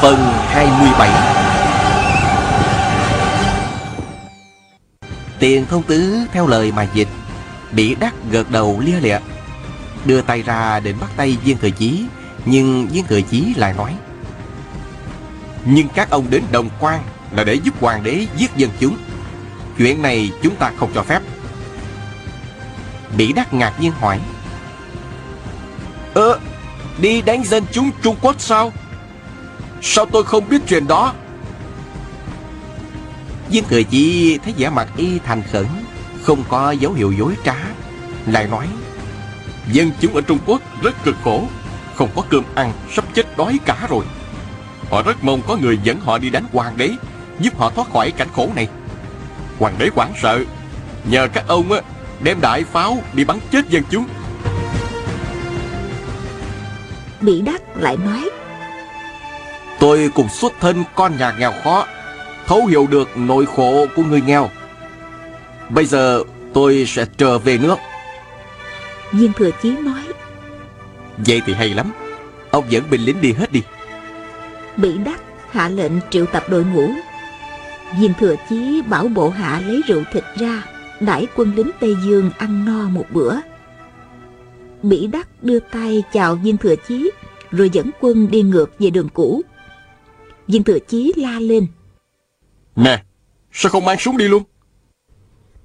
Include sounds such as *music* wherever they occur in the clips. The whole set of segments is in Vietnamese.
Phần 27 Tiền thông tứ theo lời mà dịch Bị đắc gật đầu lia lịa, Đưa tay ra định bắt tay viên thừa chí, Nhưng viên thừa chí lại nói, Nhưng các ông đến đồng quan Là để giúp hoàng đế giết dân chúng. Chuyện này chúng ta không cho phép. Bị đắc ngạc nhiên hỏi, Ơ, Đi đánh dân chúng Trung Quốc sao? Sao tôi không biết chuyện đó? Viên thừa chi thấy vẻ mặt y thành khẩn Không có dấu hiệu dối trá Lại nói. Dân chúng ở Trung Quốc rất cực khổ Không có cơm ăn Sắp chết đói cả rồi. Họ rất mong có người dẫn họ đi đánh hoàng đế Giúp họ thoát khỏi cảnh khổ này. Hoàng đế hoảng sợ Nhờ các ông á đem đại pháo đi bắn chết dân chúng. Bị đắc lại nói Tôi cùng xuất thân con nhà nghèo khó Thấu hiểu được nỗi khổ của người nghèo. Bây giờ tôi sẽ trở về nước. Viên thừa chí nói Vậy thì hay lắm. Ông dẫn binh lính đi hết đi. Bị đắc hạ lệnh triệu tập đội ngũ. Viên thừa chí bảo bộ hạ lấy rượu thịt ra Đãi quân lính Tây Dương ăn no một bữa. Bỉ đắc đưa tay chào viên thừa chí Rồi dẫn quân đi ngược về đường cũ Viên thừa chí la lên. Nè Sao không mang súng đi luôn?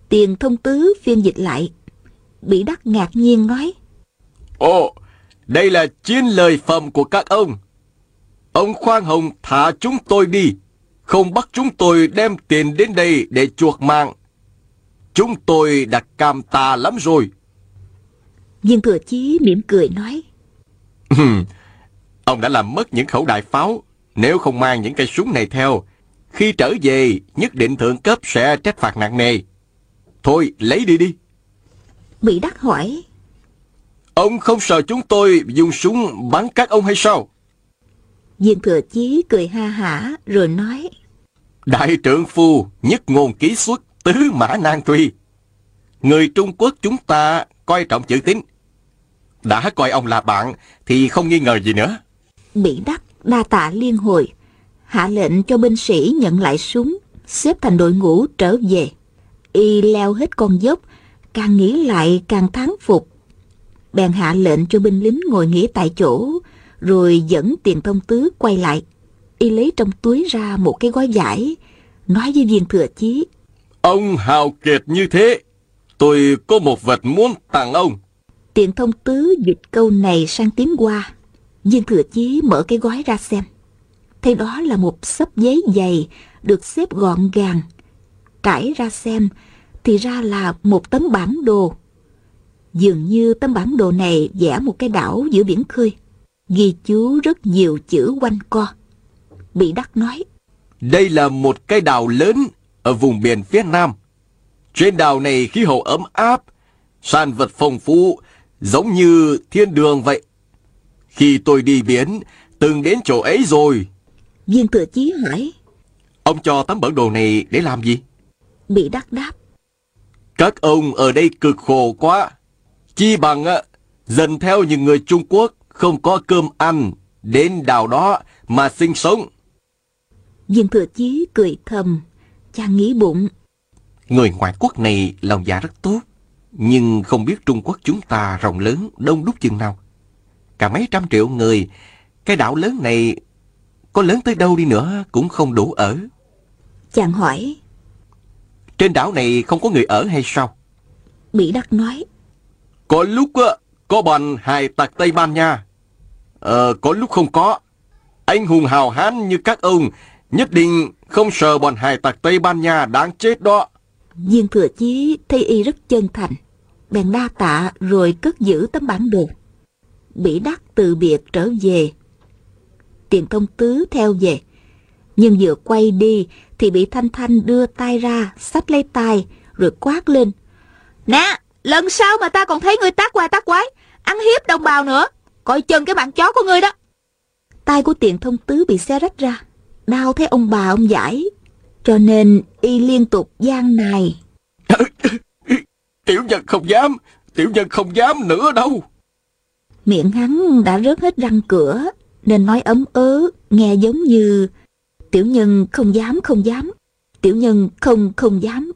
Tiền thông tứ phiên dịch lại. Bỉ đắc ngạc nhiên nói. Ồ Đây là chiến lời phẩm của các ông. Ông Khoan Hồng thả chúng tôi đi. Không bắt chúng tôi đem tiền đến đây để chuộc mạng. Chúng tôi đã cam tà lắm rồi. Viên thừa chí mỉm cười nói. *laughs* Ông đã làm mất những khẩu đại pháo Nếu không mang những cây súng này theo Khi trở về Nhất định thượng cấp sẽ trách phạt nặng nề. Thôi lấy đi đi. Bị đắc hỏi Ông không sợ chúng tôi dùng súng bắn các ông hay sao? Viên thừa chí cười ha hả Rồi nói. Đại trưởng phu nhất ngôn ký xuất Tứ mã nan truy Người Trung Quốc chúng ta coi trọng chữ tín. Đã coi ông là bạn thì không nghi ngờ gì nữa. Bị đắc đa tạ liên hồi, hạ lệnh cho binh sĩ nhận lại súng, xếp thành đội ngũ trở về. Y leo hết con dốc, càng nghĩ lại càng thắng phục. Bèn hạ lệnh cho binh lính ngồi nghỉ tại chỗ, rồi dẫn tiền thông tứ quay lại. Y lấy trong túi ra một cái gói vải, nói với viên thừa chí. Ông hào kiệt như thế, tôi có một vật muốn tặng ông. Tiện thông tứ dịch câu này sang tiếng qua. Viên thừa chí mở cái gói ra xem. Thấy đó là một sấp giấy dày được xếp gọn gàng. Trải ra xem thì ra là một tấm bản đồ. Dường như tấm bản đồ này vẽ một cái đảo giữa biển khơi. Ghi chú rất nhiều chữ quanh co. Bị đắc nói. Đây là một cái đảo lớn ở vùng biển phía Nam. Trên đảo này khí hậu ấm áp, sản vật phong phú giống như thiên đường vậy. Khi tôi đi biển, từng đến chỗ ấy rồi. Viên thừa chí hỏi. Ông cho tấm bản đồ này để làm gì? Bị đắc đáp. Các ông ở đây cực khổ quá. Chi bằng dần theo những người Trung Quốc không có cơm ăn, đến đảo đó mà sinh sống. Viên thừa chí cười thầm, chàng nghĩ bụng. Người ngoại quốc này lòng dạ rất tốt. Nhưng không biết Trung Quốc chúng ta rộng lớn, đông đúc chừng nào. Cả mấy trăm triệu người, cái đảo lớn này có lớn tới đâu đi nữa cũng không đủ ở. Chàng hỏi. Trên đảo này không có người ở hay sao? Bị đắc nói. Có lúc có bọn hài tặc Tây Ban Nha. Ờ, có lúc không có. Anh hùng hào hán như các ông nhất định không sợ bọn hài tặc Tây Ban Nha đáng chết đó. Viên thừa chí thấy y rất chân thành bèn đa tạ rồi cất giữ tấm bản đồ. Bỉ đắc từ biệt trở về. Tiền thông tứ theo về. Nhưng vừa quay đi thì bị Thanh Thanh đưa tay ra, xách lấy tay, rồi quát lên. Nè, lần sau mà ta còn thấy người tác qua tác quái, ăn hiếp đồng bào nữa, coi chừng cái bạn chó của ngươi đó. Tay của tiền thông tứ bị xe rách ra, đau thấy ông bà ông giải, cho nên y liên tục gian nài. *coughs* Tiểu nhân không dám, tiểu nhân không dám nữa đâu. Miệng hắn đã rớt hết răng cửa, nên nói ấm ớ, nghe giống như tiểu nhân không dám không dám, tiểu nhân không không dám.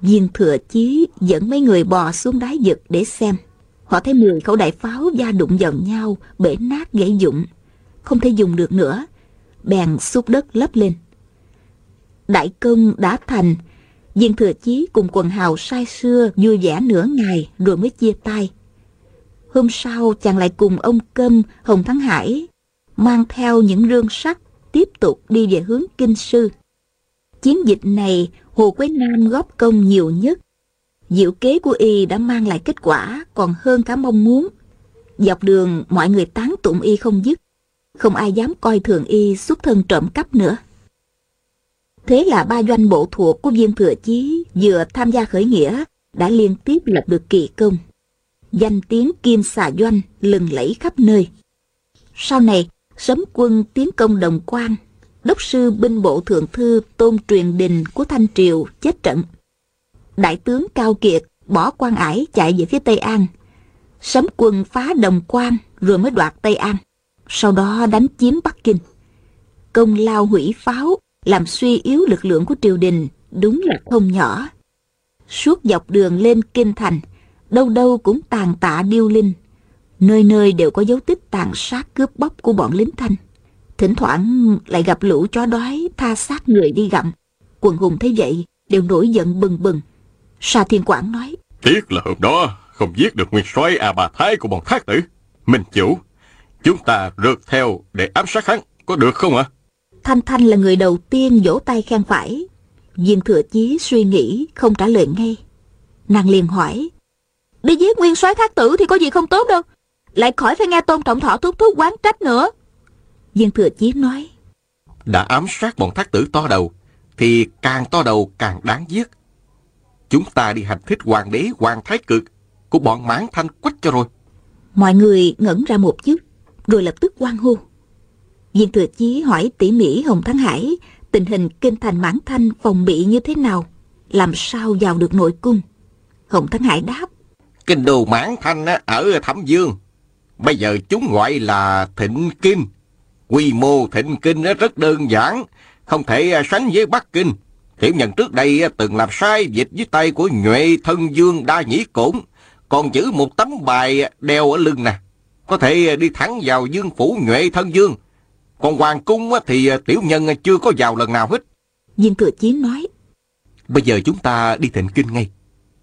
Viên thừa chí dẫn mấy người bò xuống đáy vực để xem. Họ thấy 10 khẩu đại pháo da đụng vào nhau, bể nát gãy dụng. Không thể dùng được nữa. Bèn xúc đất lấp lên. Đại công đã thành. Viên thừa chí cùng quần hào sai xưa vui vẻ nửa ngày rồi mới chia tay. Hôm sau chàng lại cùng ông Câm, Hồng Thắng Hải mang theo những rương sắt tiếp tục đi về hướng Kinh Sư. Chiến dịch này Hồ Quế Nam góp công nhiều nhất. Diệu kế của y đã mang lại kết quả còn hơn cả mong muốn. Dọc đường mọi người tán tụng y không dứt. Không ai dám coi thường y xuất thân trộm cắp nữa. Thế là ba doanh bộ thuộc của viên thừa chí vừa tham gia khởi nghĩa đã liên tiếp lập được kỳ công. Danh tiếng kim xà doanh lừng lẫy khắp nơi. Sau này, sấm quân tiến công đồng quan đốc sư binh bộ thượng thư tôn truyền đình của thanh triều chết trận. Đại tướng cao kiệt bỏ quan ải chạy về phía tây an. Sấm quân phá đồng quan rồi mới đoạt tây an sau đó đánh chiếm bắc kinh. Công lao hủy pháo làm suy yếu lực lượng của triều đình đúng là không nhỏ. Suốt dọc đường lên kinh thành đâu đâu cũng tàn tạ điêu linh nơi nơi đều có dấu tích tàn sát cướp bóc của bọn lính thanh Thỉnh thoảng lại gặp lũ chó đói tha xác người đi gặm. Quần hùng thấy vậy đều nổi giận bừng bừng. Sa Thiên Quảng nói. Tiếc là hôm đó không giết được nguyên soái A Bà Thái của bọn thác tử. Minh chủ, chúng ta rượt theo để ám sát hắn, có được không ạ? Thanh Thanh là người đầu tiên vỗ tay khen phải. Viên thừa chí suy nghĩ không trả lời ngay. Nàng liền hỏi. Đi giết nguyên soái thác tử thì có gì không tốt đâu. Lại khỏi phải nghe tôn trọng thọ thúc thúc quán trách nữa. Viên Thừa Chí nói. Đã ám sát bọn thác tử to đầu, thì càng to đầu càng đáng giết. Chúng ta đi hành thích hoàng đế hoàng thái cực của bọn mãn thanh quách cho rồi. Mọi người ngẩn ra một chút, rồi lập tức quan hô. Viên Thừa Chí hỏi tỉ mỉ Hồng Thắng Hải tình hình kinh thành mãn thanh phòng bị như thế nào, làm sao vào được nội cung. Hồng Thắng Hải đáp. Kinh đồ mãn thanh ở Thẩm Dương, bây giờ chúng gọi là Thịnh Kim Quy mô thịnh kinh rất đơn giản, không thể à, sánh với Bắc Kinh. Tiểu nhân trước đây à, từng làm sai dịch với tay của Nhuệ Thân Dương Đa Nhĩ Cổn, còn giữ một tấm bài đeo ở lưng nè. Có thể à, đi thẳng vào Dương Phủ Nhuệ Thân Dương. Còn Hoàng Cung thì tiểu nhân chưa có vào lần nào hết. Viên Thừa Chiến nói. Bây giờ chúng ta đi thịnh kinh ngay.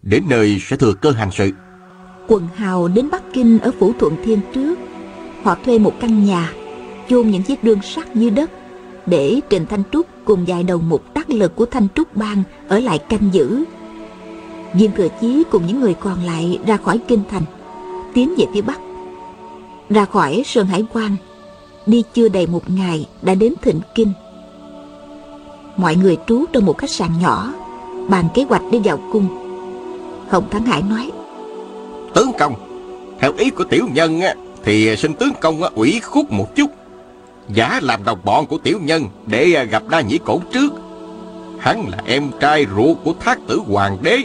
Đến nơi sẽ thừa cơ hành sự. Quần hào đến Bắc Kinh ở Phủ Thuận Thiên trước. Họ thuê một căn nhà chôn những chiếc đương sắt dưới đất để Trình Thanh Trúc cùng vài đầu mục đắc lực của Thanh Trúc Bang ở lại canh giữ. Viên Thừa Chí cùng những người còn lại ra khỏi kinh thành, tiến về phía bắc. Ra khỏi Sơn Hải Quan, đi chưa đầy một ngày đã đến Thịnh Kinh. Mọi người trú trong một khách sạn nhỏ, bàn kế hoạch để vào cung. Hồng Thắng Hải nói, Tướng công, theo ý của tiểu nhân thì xin tướng công ủy khúc một chút giả làm đồng bọn của tiểu nhân để à, gặp đa nhĩ cổ trước. Hắn là em trai ruột của thác tử hoàng đế.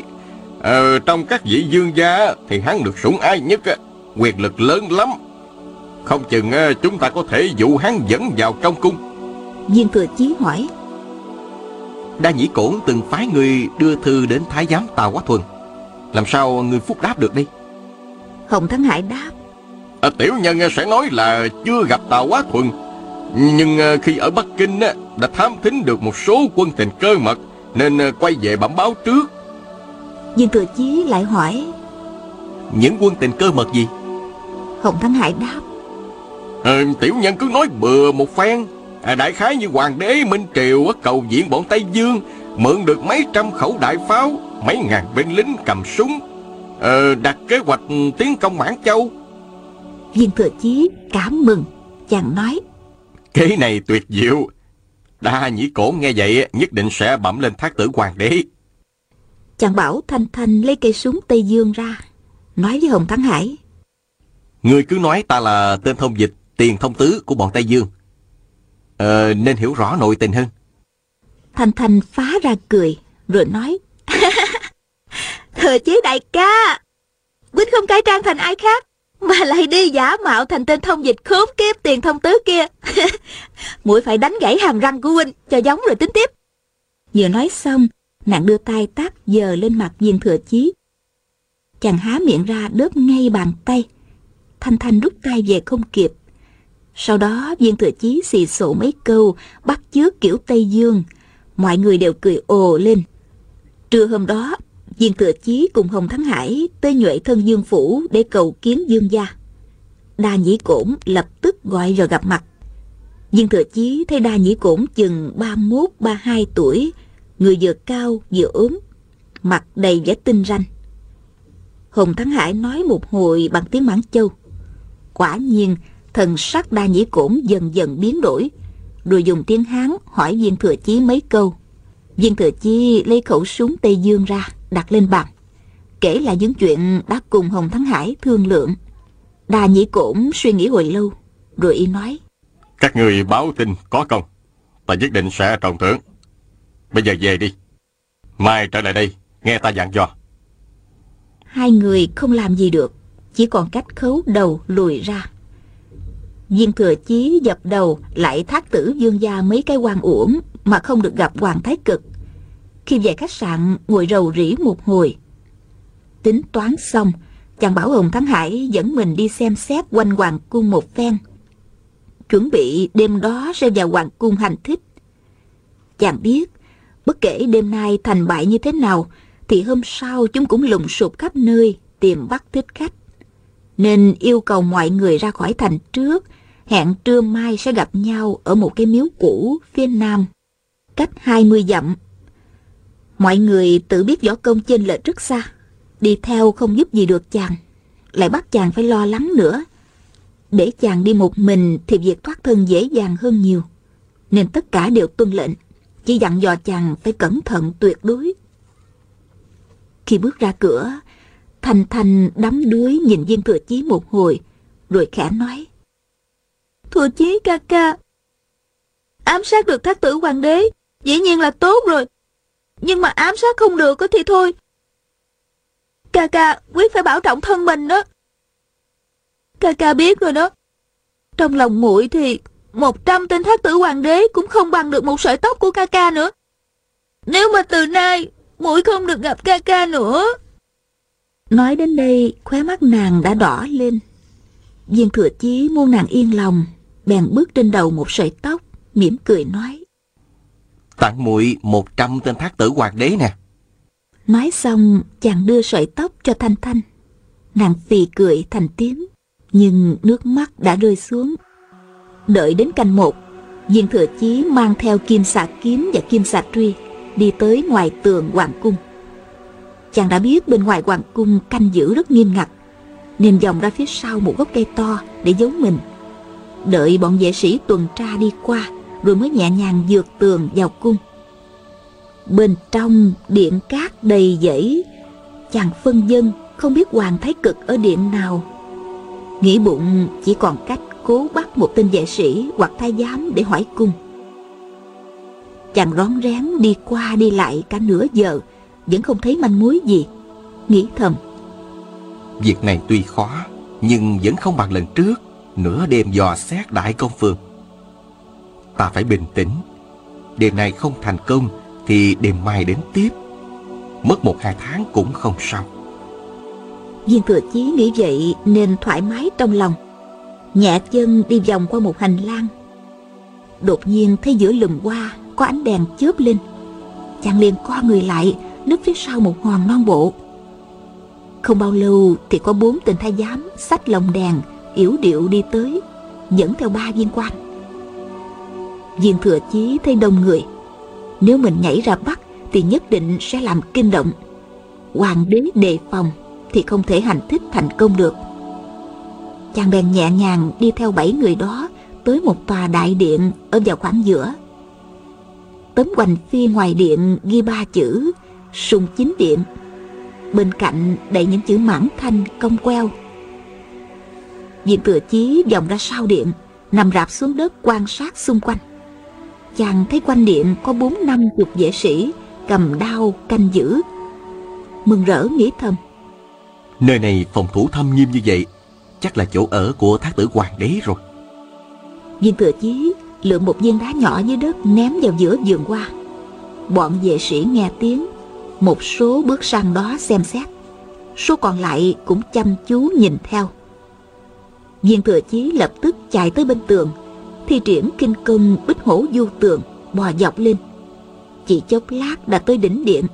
Ờ, trong các vị dương gia thì hắn được sủng ai nhất, quyền lực lớn lắm. Không chừng chúng ta có thể dụ hắn dẫn vào trong cung. Viên thừa chí hỏi. Đa nhĩ cổn từng phái người đưa thư đến thái giám Tào Quá Thuần. Làm sao người phúc đáp được đi? Hồng Thắng Hải đáp. À, tiểu nhân sẽ nói là chưa gặp Tào Quá Thuần nhưng ờ, khi ở Bắc Kinh đã thám thính được một số quân tình cơ mật nên quay về bẩm báo trước. Dương Thừa Chí lại hỏi Những quân tình cơ mật gì? Hồng Thắng Hải đáp à, Tiểu nhân cứ nói bừa một phen à, Đại khái như hoàng đế Minh Triều cầu viện bọn Tây Dương Mượn được mấy trăm khẩu đại pháo Mấy ngàn binh lính cầm súng à, Đặt kế hoạch tiến công Mãn Châu Viên Thừa Chí cảm mừng Chàng nói Kế này tuyệt diệu. Đa nhĩ cổ nghe vậy nhất định sẽ bẩm lên thác tử hoàng đế. Chàng bảo Thanh Thanh lấy cây súng Tây Dương ra, nói với Hồng Thắng Hải. Ngươi cứ nói ta là tên thông dịch, tiền thông tứ của bọn Tây Dương. Ờ, nên hiểu rõ nội tình hơn. Thanh Thanh phá ra cười, rồi nói. *laughs* Thừa chế đại ca, Quýnh không cải trang thành ai khác, mà lại đi giả mạo thành tên thông dịch khốn kiếp tiền thông tứ kia. *laughs* Mũi phải đánh gãy hàm răng của Huynh, cho giống rồi tính tiếp. Vừa nói xong, nàng đưa tay tát giờ lên mặt viên thừa chí. Chàng há miệng ra đớp ngay bàn tay. Thanh Thanh rút tay về không kịp. Sau đó viên thừa chí xì xổ mấy câu, bắt chước kiểu Tây Dương. Mọi người đều cười ồ lên. Trưa hôm đó, viên thừa chí cùng Hồng Thắng Hải tới nhuệ thân Dương Phủ để cầu kiến Dương gia. Đa Nhĩ Cổn lập tức gọi rồi gặp mặt. Viên thừa chí thấy Đa Nhĩ Cổn chừng 31-32 tuổi, người vừa cao vừa ốm, mặt đầy vẻ tinh ranh. Hồng Thắng Hải nói một hồi bằng tiếng Mãn Châu. Quả nhiên, thần sắc Đa Nhĩ Cổn dần dần biến đổi, rồi dùng tiếng Hán hỏi viên thừa chí mấy câu. Viên thừa chí lấy khẩu súng Tây Dương ra, đặt lên bàn. Kể lại những chuyện đã cùng Hồng Thắng Hải thương lượng. Đa Nhĩ Cổn suy nghĩ hồi lâu, rồi y nói. Các người báo tin có công, ta nhất định sẽ trọng thưởng. Bây giờ về đi. Mai trở lại đây, nghe ta dặn dò. Hai người không làm gì được, chỉ còn cách khấu đầu lùi ra. Viên thừa chí dập đầu lại thác tử dương gia mấy cái quan uổng mà không được gặp Hoàng Thái Cực. Khi về khách sạn ngồi rầu rĩ một hồi. Tính toán xong, chàng bảo Hồng Thắng Hải dẫn mình đi xem xét quanh Hoàng Cung một phen. Chuẩn bị đêm đó sẽ vào Hoàng Cung hành thích. Chàng biết, bất kể đêm nay thành bại như thế nào, thì hôm sau chúng cũng lùng sụp khắp nơi tìm bắt thích khách. Nên yêu cầu mọi người ra khỏi thành trước, hẹn trưa mai sẽ gặp nhau ở một cái miếu cũ phía nam, cách 20 dặm. Mọi người tự biết võ công chênh lệch rất xa, đi theo không giúp gì được chàng, lại bắt chàng phải lo lắng nữa. Để chàng đi một mình thì việc thoát thân dễ dàng hơn nhiều, nên tất cả đều tuân lệnh, chỉ dặn dò chàng phải cẩn thận tuyệt đối. Khi bước ra cửa, Thanh Thanh đắm đuối nhìn viên thừa chí một hồi, rồi khẽ nói. Thừa chí ca ca, ám sát được thác tử hoàng đế, dĩ nhiên là tốt rồi. Nhưng mà ám sát không được thì thôi. Ca ca quyết phải bảo trọng thân mình đó. Ca ca biết rồi đó. Trong lòng muội thì một trăm tên thác tử hoàng đế cũng không bằng được một sợi tóc của ca ca nữa. Nếu mà từ nay muội không được gặp ca ca nữa. Nói đến đây, khóe mắt nàng đã đỏ lên. Viên thừa chí muốn nàng yên lòng, bèn bước trên đầu một sợi tóc, mỉm cười nói. Tặng muội một trăm tên thác tử hoàng đế nè. Nói xong, chàng đưa sợi tóc cho Thanh Thanh. Nàng phì cười thành tiếng, nhưng nước mắt đã rơi xuống. Đợi đến canh một, viên thừa chí mang theo kim xà kiếm và kim xà truy, đi tới ngoài tường hoàng cung. Chàng đã biết bên ngoài hoàng cung canh giữ rất nghiêm ngặt, nên vòng ra phía sau một gốc cây to để giấu mình. Đợi bọn vệ sĩ tuần tra đi qua, rồi mới nhẹ nhàng vượt tường vào cung. Bên trong điện cát đầy dẫy, chàng phân dân không biết Hoàng Thái Cực ở điện nào. Nghĩ bụng chỉ còn cách cố bắt một tên vệ sĩ hoặc thái giám để hỏi cung. Chàng rón rén đi qua đi lại cả nửa giờ, vẫn không thấy manh mối gì. Nghĩ thầm. Việc này tuy khó, nhưng vẫn không bằng lần trước, nửa đêm dò xét đại công phường. Ta phải bình tĩnh. Đêm nay không thành công, thì đêm mai đến tiếp. Mất một hai tháng cũng không sao. Viên thừa chí nghĩ vậy nên thoải mái trong lòng. Nhẹ chân đi vòng qua một hành lang. Đột nhiên thấy giữa lùm hoa có ánh đèn chớp lên. Chàng liền co người lại, núp phía sau một hòn non bộ. Không bao lâu thì có bốn tên thái giám xách lồng đèn, yểu điệu đi tới, dẫn theo ba viên quan. Viên thừa chí thấy đông người. Nếu mình nhảy ra bắt thì nhất định sẽ làm kinh động. Hoàng đế đề phòng thì không thể hành thích thành công được. Chàng bèn nhẹ nhàng đi theo bảy người đó tới một tòa đại điện ở vào khoảng giữa. Tấm hoành phi ngoài điện ghi ba chữ sùng chính điện. Bên cạnh đầy những chữ mãn thanh cong queo. Diện thừa chí vòng ra sau điện, nằm rạp xuống đất quan sát xung quanh. Chàng thấy quanh điện có bốn năm chục vệ sĩ cầm đao canh giữ. Mừng rỡ nghĩ thầm. Nơi này phòng thủ thâm nghiêm như vậy Chắc là chỗ ở của thác tử hoàng đế rồi Viên thừa chí lượm một viên đá nhỏ dưới đất ném vào giữa vườn hoa. Bọn vệ sĩ nghe tiếng, một số bước sang đó xem xét. Số còn lại cũng chăm chú nhìn theo. Viên thừa chí lập tức chạy tới bên tường, thi triển kinh công bích hổ du tượng bò dọc lên. Chỉ chốc lát đã tới đỉnh điện.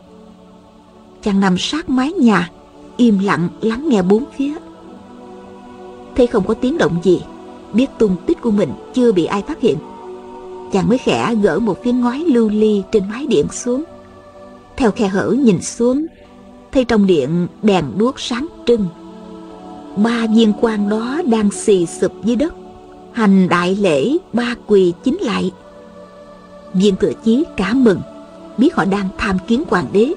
Chàng nằm sát mái nhà, im lặng lắng nghe bốn phía. Thấy không có tiếng động gì, biết tung tích của mình chưa bị ai phát hiện. Chàng mới khẽ gỡ một viên ngói lưu ly trên mái điện xuống. Theo khe hở nhìn xuống, thấy trong điện đèn đuốc sáng trưng. Ba viên quan đó đang xì sụp dưới đất, hành đại lễ ba quỳ chính lại. Viên thừa chí cả mừng, biết họ đang tham kiến hoàng đế.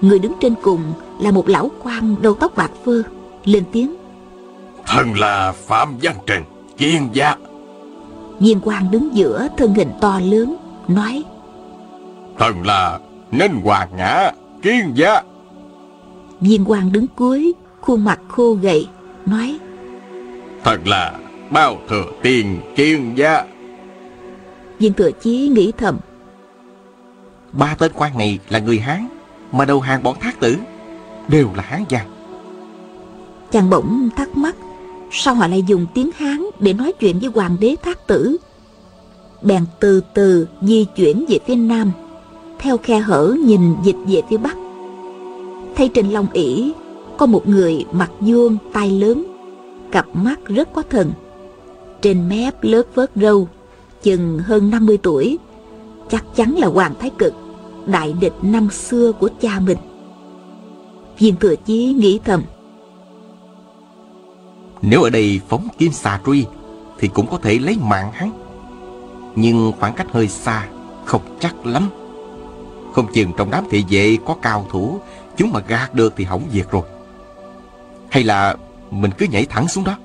Người đứng trên cùng là một lão quan đầu tóc bạc phơ, lên tiếng. Thần là Phạm Văn Trần, kiên gia. Viên quan đứng giữa thân hình to lớn, nói. Thần là Ninh Hoàng Ngã, kiên gia. Viên quan đứng cuối, khuôn mặt khô gầy, nói. Thần là Bao Thừa Tiền, kiên gia. Viên thừa chí nghĩ thầm. Ba tên quan này là người Hán Mà đầu hàng bọn thác tử Đều là Hán giang Chàng bỗng thắc mắc Sao họ lại dùng tiếng Hán Để nói chuyện với hoàng đế thác tử Bèn từ từ di chuyển về phía nam Theo khe hở nhìn dịch về phía bắc Thấy trên long ỷ Có một người mặt vuông tai lớn Cặp mắt rất có thần trên mép lớt vớt râu, Chừng hơn 50 tuổi, Chắc chắn là Hoàng Thái Cực, Đại địch năm xưa của cha mình. Viên thừa chí nghĩ thầm. Nếu ở đây phóng kim xà truy Thì cũng có thể lấy mạng hắn. Nhưng khoảng cách hơi xa, Không chắc lắm. Không chừng trong đám thị vệ có cao thủ, Chúng mà gạt được thì hỏng việc rồi. Hay là Mình cứ nhảy thẳng xuống đó?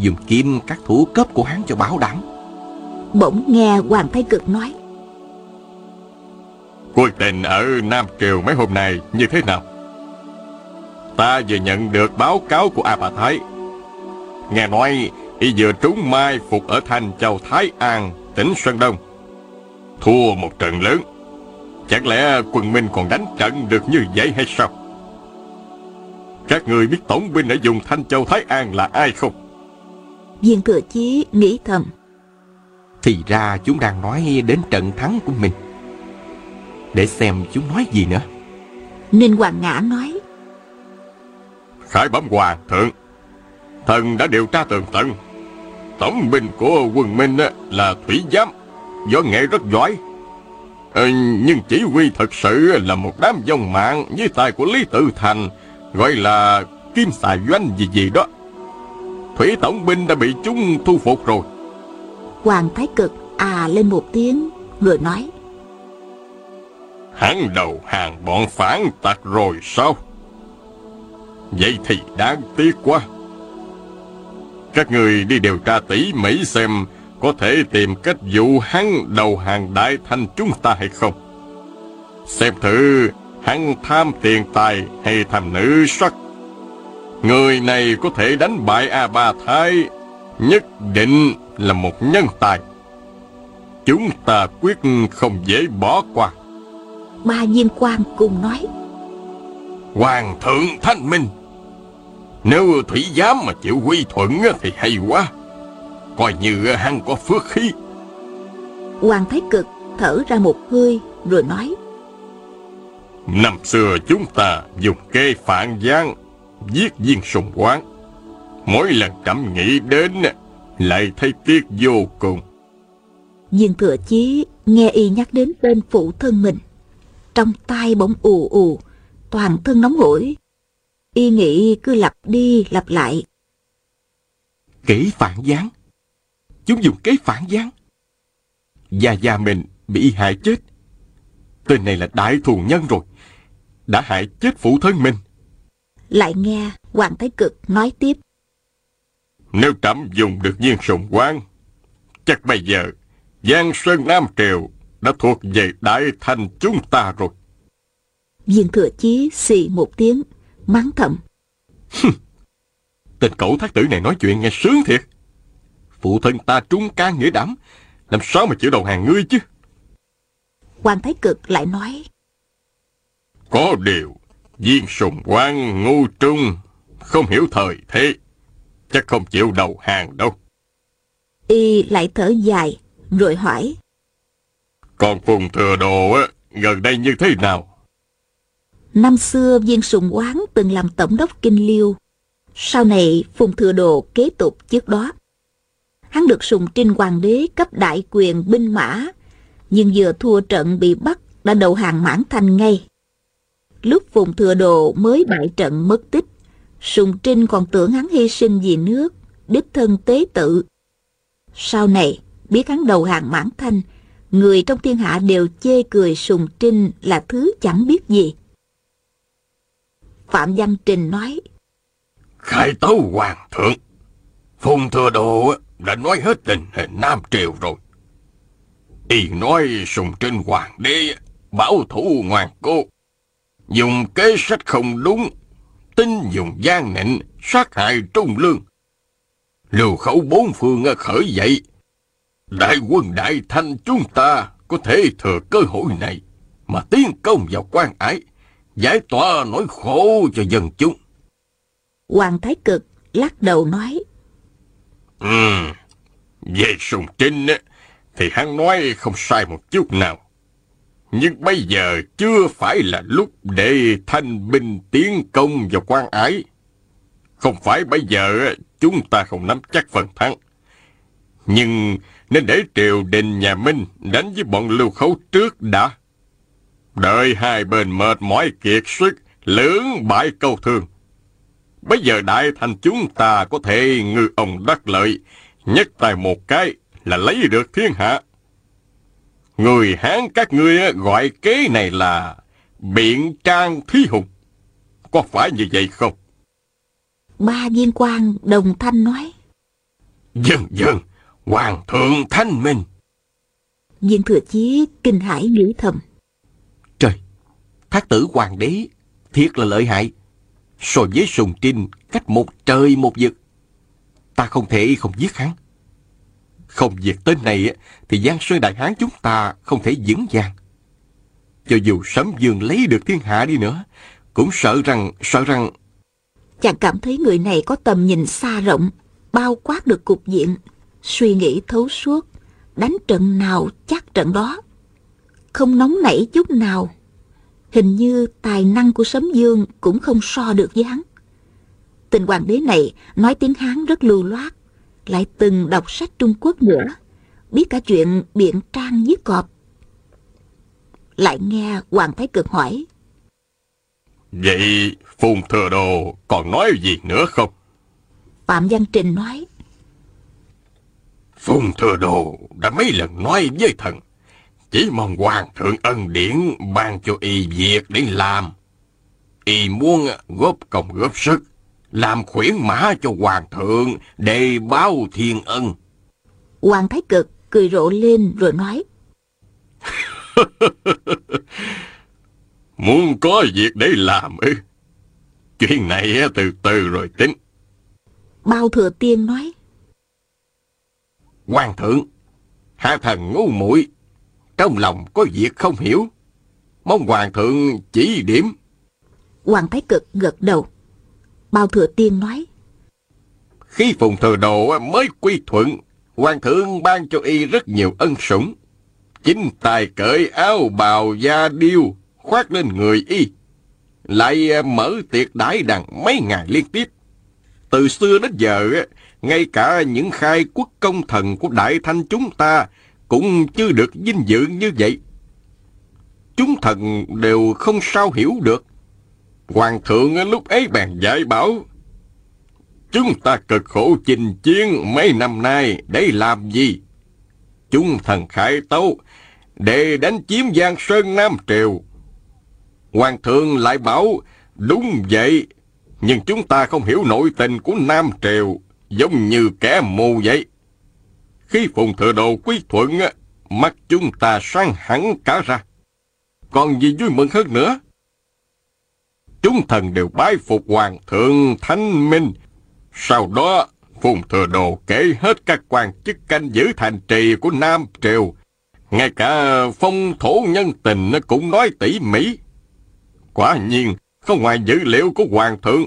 Dùng kim các thủ cấp của hắn cho bảo đảm Bỗng nghe Hoàng Thái Cực nói Cuộc tình ở Nam Triều mấy hôm nay như thế nào? Ta vừa nhận được báo cáo của A Bà Thái. Nghe nói y vừa trúng mai phục ở thành châu Thái An, tỉnh Sơn Đông. Thua một trận lớn. Chẳng lẽ quân Minh còn đánh trận được như vậy hay sao? Các người biết tổng binh ở vùng Thanh Châu Thái An là ai không? Viên thừa chí nghĩ thầm. Thì ra chúng đang nói đến trận thắng của mình. Để xem chúng nói gì nữa. Ninh Hoàng Ngã nói. Khải bẩm hoàng thượng. Thần đã điều tra tường tận. Tổng binh của quân Minh là Thủy Giám. Võ nghệ rất giỏi. Ờ, Nhưng chỉ huy thật sự là một đám dòng mạng Với tài của Lý Tự Thành Gọi là Kim Xà Doanh gì gì đó Thủy Tổng binh đã bị chúng thu phục rồi. Hoàng Thái Cực à lên một tiếng Rồi nói. Hắn đầu hàng bọn phản tặc rồi sao? Vậy thì đáng tiếc quá. Các người đi điều tra tỉ mỉ xem Có thể tìm cách dụ hắn đầu hàng đại thanh chúng ta hay không. Xem thử hắn tham tiền tài hay tham nữ sắc Người này có thể đánh bại A Ba Thái Nhất định là một nhân tài. Chúng ta quyết không dễ bỏ qua. Ba viên quan cùng nói. Hoàng thượng thanh minh Nếu thủy giám mà chịu quy thuận thì hay quá. Coi như hắn có phước khí. Hoàng Thái Cực thở ra một hơi Rồi nói. Năm xưa chúng ta dùng kê phản gián Giết viên sùng quán Mỗi lần trẫm nghĩ đến Lại thấy tiếc vô cùng Viên thừa chí nghe y nhắc đến tên phụ thân mình Trong tai bỗng ù ù Toàn thân nóng hổi Y nghĩ cứ lặp đi lặp lại Kỹ phản gián chúng dùng kế phản gián. Gia Gia mình bị hại chết. Tên này là đại thù nhân rồi. Đã hại chết phụ thân mình. Lại nghe Hoàng Thái Cực nói tiếp. Nếu trẫm dùng được viên sùng quang, chắc bây giờ Giang Sơn Nam Triều đã thuộc về Đại Thành chúng ta rồi. Viên thừa chí xì một tiếng, mắng thầm. Tên cậu thác tử này nói chuyện nghe sướng thiệt. Phụ thân ta trung can nghĩa đảm, làm sao mà chịu đầu hàng ngươi chứ? Hoàng Thái Cực lại nói. Có điều, viên sùng quan ngu trung, không hiểu thời thế, chắc không chịu đầu hàng đâu. Y lại thở dài, rồi hỏi. Còn Phùng Thừa Đồ á, gần đây như thế nào? Năm xưa viên sùng quán từng làm tổng đốc Kinh Liêu. Sau này Phùng Thừa Đồ kế tục trước đó. Hắn được sùng trinh hoàng đế cấp đại quyền binh mã, nhưng vừa thua trận bị bắt đã đầu hàng mãn thành ngay. Lúc vùng Thừa độ mới bại trận mất tích, Sùng Trinh còn tưởng hắn hy sinh vì nước, đích thân tế tự. Sau này, biết hắn đầu hàng mãn thanh, người trong thiên hạ đều chê cười Sùng Trinh là thứ chẳng biết gì. Phạm Văn Trình nói, Khai tấu hoàng thượng, Phùng Thừa Đồ đã nói hết tình hình Nam Triều rồi. Y nói sùng trinh hoàng đế bảo thủ ngoan cố, dùng kế sách không đúng, tin dùng gian nịnh, sát hại trung lương. Lưu khẩu bốn phương khởi dậy, đại quân đại thanh chúng ta có thể thừa cơ hội này mà tiến công vào quan ái, giải tỏa nỗi khổ cho dân chúng. Hoàng Thái Cực lắc đầu nói. Ừ, về sùng trinh á, thì hắn nói không sai một chút nào. Nhưng bây giờ chưa phải là lúc để thanh binh tiến công vào quan ái. Không phải bây giờ chúng ta không nắm chắc phần thắng. Nhưng nên để triều đình nhà Minh đánh với bọn lưu khấu trước đã. Đợi hai bên mệt mỏi kiệt sức, lưỡng bại câu thương. Bây giờ đại thành chúng ta có thể ngư ông đắc lợi, nhất tài một cái là lấy được thiên hạ. Người Hán các ngươi gọi kế này là biện trang thí hùng. Có phải như vậy không? Ba viên quan đồng thanh nói. Dần dần, hoàng thượng thanh minh. Viên thừa chí kinh hãi nghĩ thầm. Trời, thác tử hoàng đế, thiệt là lợi hại. So với sùng trinh, cách một trời một vực. Ta không thể không giết hắn. Không diệt tên này thì Giang Sơn Đại Hán chúng ta không thể vững vàng. Cho dù Sấm Dương lấy được thiên hạ đi nữa, cũng sợ rằng, sợ rằng... Chàng cảm thấy người này có tầm nhìn xa rộng, bao quát được cục diện, suy nghĩ thấu suốt, đánh trận nào chắc trận đó. Không nóng nảy chút nào. Hình như tài năng của Sấm Dương cũng không so được với hắn. Tình hoàng đế này nói tiếng Hán rất lưu loát, lại từng đọc sách Trung Quốc nữa, biết cả chuyện biện trang giết cọp. Lại nghe Hoàng Thái Cực hỏi. Vậy Phùng Thừa Đồ còn nói gì nữa không? Phạm Văn Trình nói. Phùng Thừa Đồ đã mấy lần nói với thần, chỉ mong Hoàng thượng ân điển ban cho y việc để làm. Y muốn góp công góp sức, làm khuyến mã cho Hoàng thượng để báo thiên ân. Hoàng Thái Cực cười rộ lên rồi nói. *laughs* Muốn có việc để làm ư? Chuyện này từ từ rồi tính. Bao thừa tiên nói. Hoàng thượng, hạ thần ngu muội trong lòng có việc không hiểu. Mong hoàng thượng chỉ điểm. Hoàng Thái Cực gật đầu. Bao thừa tiên nói. Khi phùng thừa đồ mới quy thuận, hoàng thượng ban cho y rất nhiều ân sủng. Chính tài cởi áo bào da điêu, khoác lên người y. Lại à, mở tiệc đãi đằng mấy ngày liên tiếp. Từ xưa đến giờ, ngay cả những khai quốc công thần của Đại Thanh chúng ta cũng chưa được vinh dự như vậy. Chúng thần đều không sao hiểu được. Hoàng thượng lúc ấy bèn dạy bảo, Chúng ta cực khổ chinh chiến mấy năm nay để làm gì? Chúng thần khải tấu để đánh chiếm Giang Sơn Nam Triều. Hoàng thượng lại bảo, đúng vậy, nhưng chúng ta không hiểu nội tình của Nam Triều, giống như kẻ mù vậy. Khi Phùng Thừa Đồ quý thuận, mắt chúng ta sang hẳn cả ra. Còn gì vui mừng hơn nữa? Chúng thần đều bái phục Hoàng thượng Thánh Minh. Sau đó, Phùng Thừa Đồ kể hết các quan chức canh giữ thành trì của Nam Triều. Ngay cả phong thổ nhân tình cũng nói tỉ mỉ. Quả nhiên, không ngoài dữ liệu của Hoàng thượng.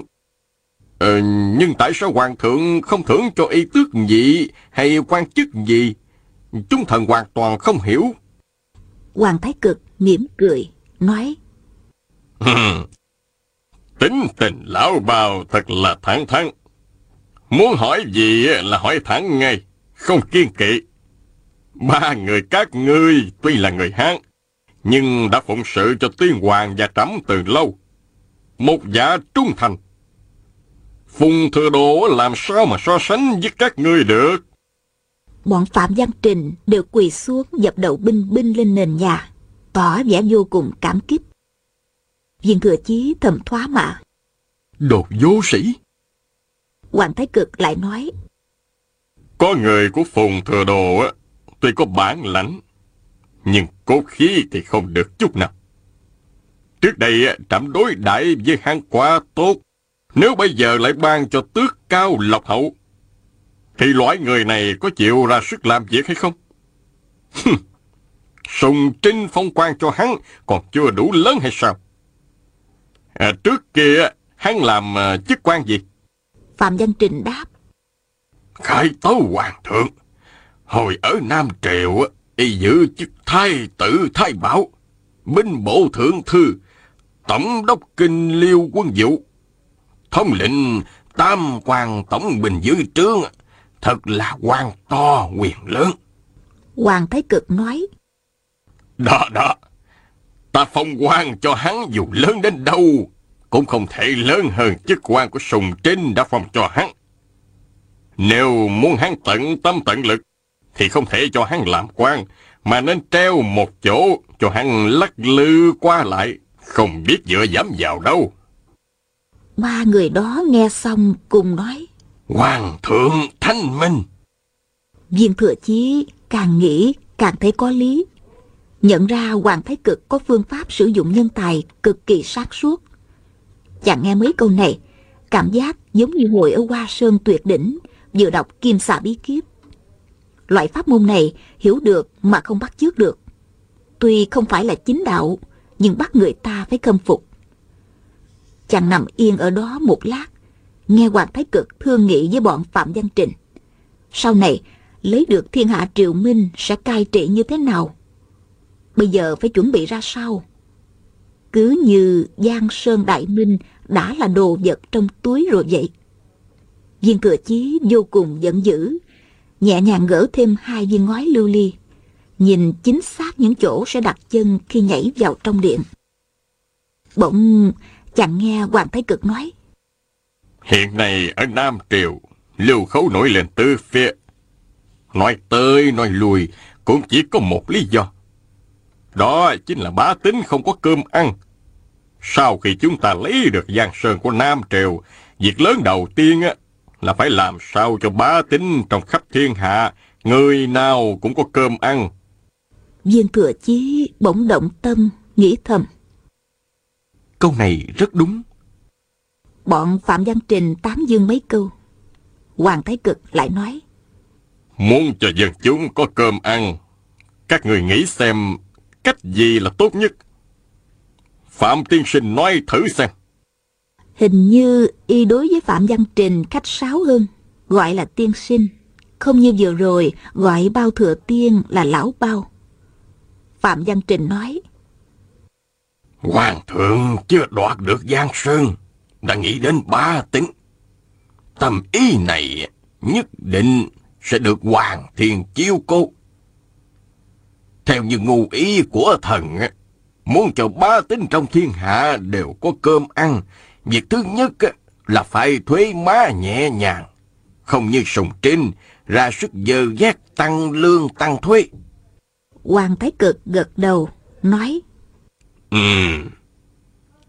Ờ, nhưng tại sao Hoàng thượng không thưởng cho y tước gì hay quan chức gì? Chúng thần hoàn toàn không hiểu. Hoàng Thái Cực mỉm cười, nói. *laughs* Tính tình lão bào thật là thẳng thắn. Muốn hỏi gì là hỏi thẳng ngay, không kiên kỵ. Ba người các ngươi tuy là người Hán, nhưng đã phụng sự cho tiên hoàng và trẫm từ lâu. Một giả trung thành. Phùng thừa đồ làm sao mà so sánh với các ngươi được? Bọn Phạm Văn Trình đều quỳ xuống dập đầu binh binh lên nền nhà, tỏ vẻ vô cùng cảm kích. Viên thừa chí thầm thoá mạ. Đồ vô sĩ. Hoàng Thái Cực lại nói. Có người của Phùng Thừa Đồ á, tuy có bản lãnh, nhưng cốt khí thì không được chút nào. Trước đây trạm đối đại với hắn quá tốt, nếu bây giờ lại ban cho tước cao lộc hậu, thì loại người này có chịu ra sức làm việc hay không? Sùng trinh phong quan cho hắn còn chưa đủ lớn hay sao? À, trước kia hắn làm uh, chức quan gì? Phạm Văn Trình đáp. Khai tấu hoàng thượng. Hồi ở Nam Triều, y giữ chức thái tử thái bảo, binh bộ thượng thư, tổng đốc kinh liêu quân vụ, thống lĩnh tam quan tổng bình dưới trướng, thật là quan to quyền lớn. Hoàng Thái Cực nói. Đó đó, ta phong quan cho hắn dù lớn đến đâu, cũng không thể lớn hơn chức quan của Sùng Trinh đã phong cho hắn. Nếu muốn hắn tận tâm tận lực, thì không thể cho hắn làm quan, mà nên treo một chỗ cho hắn lắc lư qua lại, không biết dựa dẫm vào đâu. Ba người đó nghe xong cùng nói. Hoàng thượng thanh minh. Viên thừa chí càng nghĩ càng thấy có lý. Nhận ra Hoàng Thái Cực có phương pháp sử dụng nhân tài cực kỳ sát suốt. Chàng nghe mấy câu này, cảm giác giống như hồi ở Hoa Sơn tuyệt đỉnh, vừa đọc Kim xà bí kíp. Loại pháp môn này hiểu được mà không bắt chước được. Tuy không phải là chính đạo, nhưng bắt người ta phải khâm phục. Chàng nằm yên ở đó một lát, nghe Hoàng Thái Cực thương nghị với bọn Phạm Văn Trình. Sau này, lấy được thiên hạ triều minh sẽ cai trị như thế nào? Bây giờ phải chuẩn bị ra sao? Cứ như Giang Sơn Đại Minh đã là đồ vật trong túi rồi vậy. Viên thừa chí vô cùng giận dữ, nhẹ nhàng gỡ thêm hai viên ngói lưu ly, nhìn chính xác những chỗ sẽ đặt chân khi nhảy vào trong điện. Bỗng chàng nghe Hoàng Thái Cực nói. Hiện nay ở Nam Triều, lưu khấu nổi lên tư phía. Nói tới nói lui cũng chỉ có một lý do. Đó chính là bá tính không có cơm ăn. Sau khi chúng ta lấy được Giang Sơn của Nam Triều, việc lớn đầu tiên á, là phải làm sao cho bá tính trong khắp thiên hạ, người nào cũng có cơm ăn. Viên thừa chí bỗng động tâm, nghĩ thầm. Câu này rất đúng. Bọn Phạm Văn Trình tán dương mấy câu. Hoàng Thái Cực lại nói. Muốn cho dân chúng có cơm ăn, các người nghĩ xem cách gì là tốt nhất. Phạm Tiên Sinh nói thử xem. Hình như y đối với Phạm Văn Trình khách sáo hơn, gọi là tiên sinh. Không như vừa rồi gọi bao thừa tiên là lão bao. Phạm Văn Trình nói. Hoàng thượng chưa đoạt được Giang Sơn, đã nghĩ đến ba tính. Tâm ý này nhất định sẽ được Hoàng Thiên chiêu cố. Theo như ngu ý của thần, muốn cho ba tính trong thiên hạ đều có cơm ăn, việc thứ nhất là phải thuế má nhẹ nhàng, không như sùng trinh ra sức dơ dét tăng lương tăng thuế. Hoàng Thái Cực gật đầu, nói. Ừm,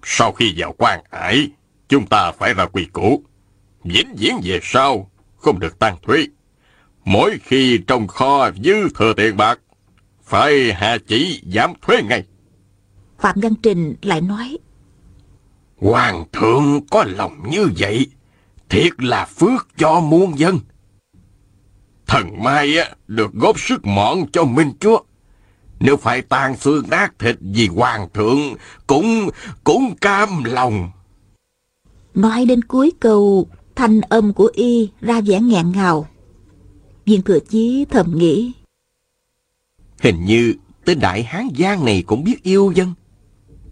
sau khi vào quan ải, chúng ta phải ra quy củ. Vĩnh viễn về sau, không được tăng thuế. Mỗi khi trong kho dư thừa tiền bạc, phải hạ chỉ giảm thuế ngay. Phạm Văn Trình lại nói. Hoàng thượng có lòng như vậy, thiệt là phước cho muôn dân. Thần Mai á, được góp sức mọn cho Minh Chúa. Nếu phải tan xương nát thịt vì Hoàng thượng, cũng, cũng cam lòng. Nói đến cuối câu, thanh âm của y ra vẻ nghẹn ngào. Viên thừa chí thầm nghĩ. Hình như tên đại hán giang này cũng biết yêu dân.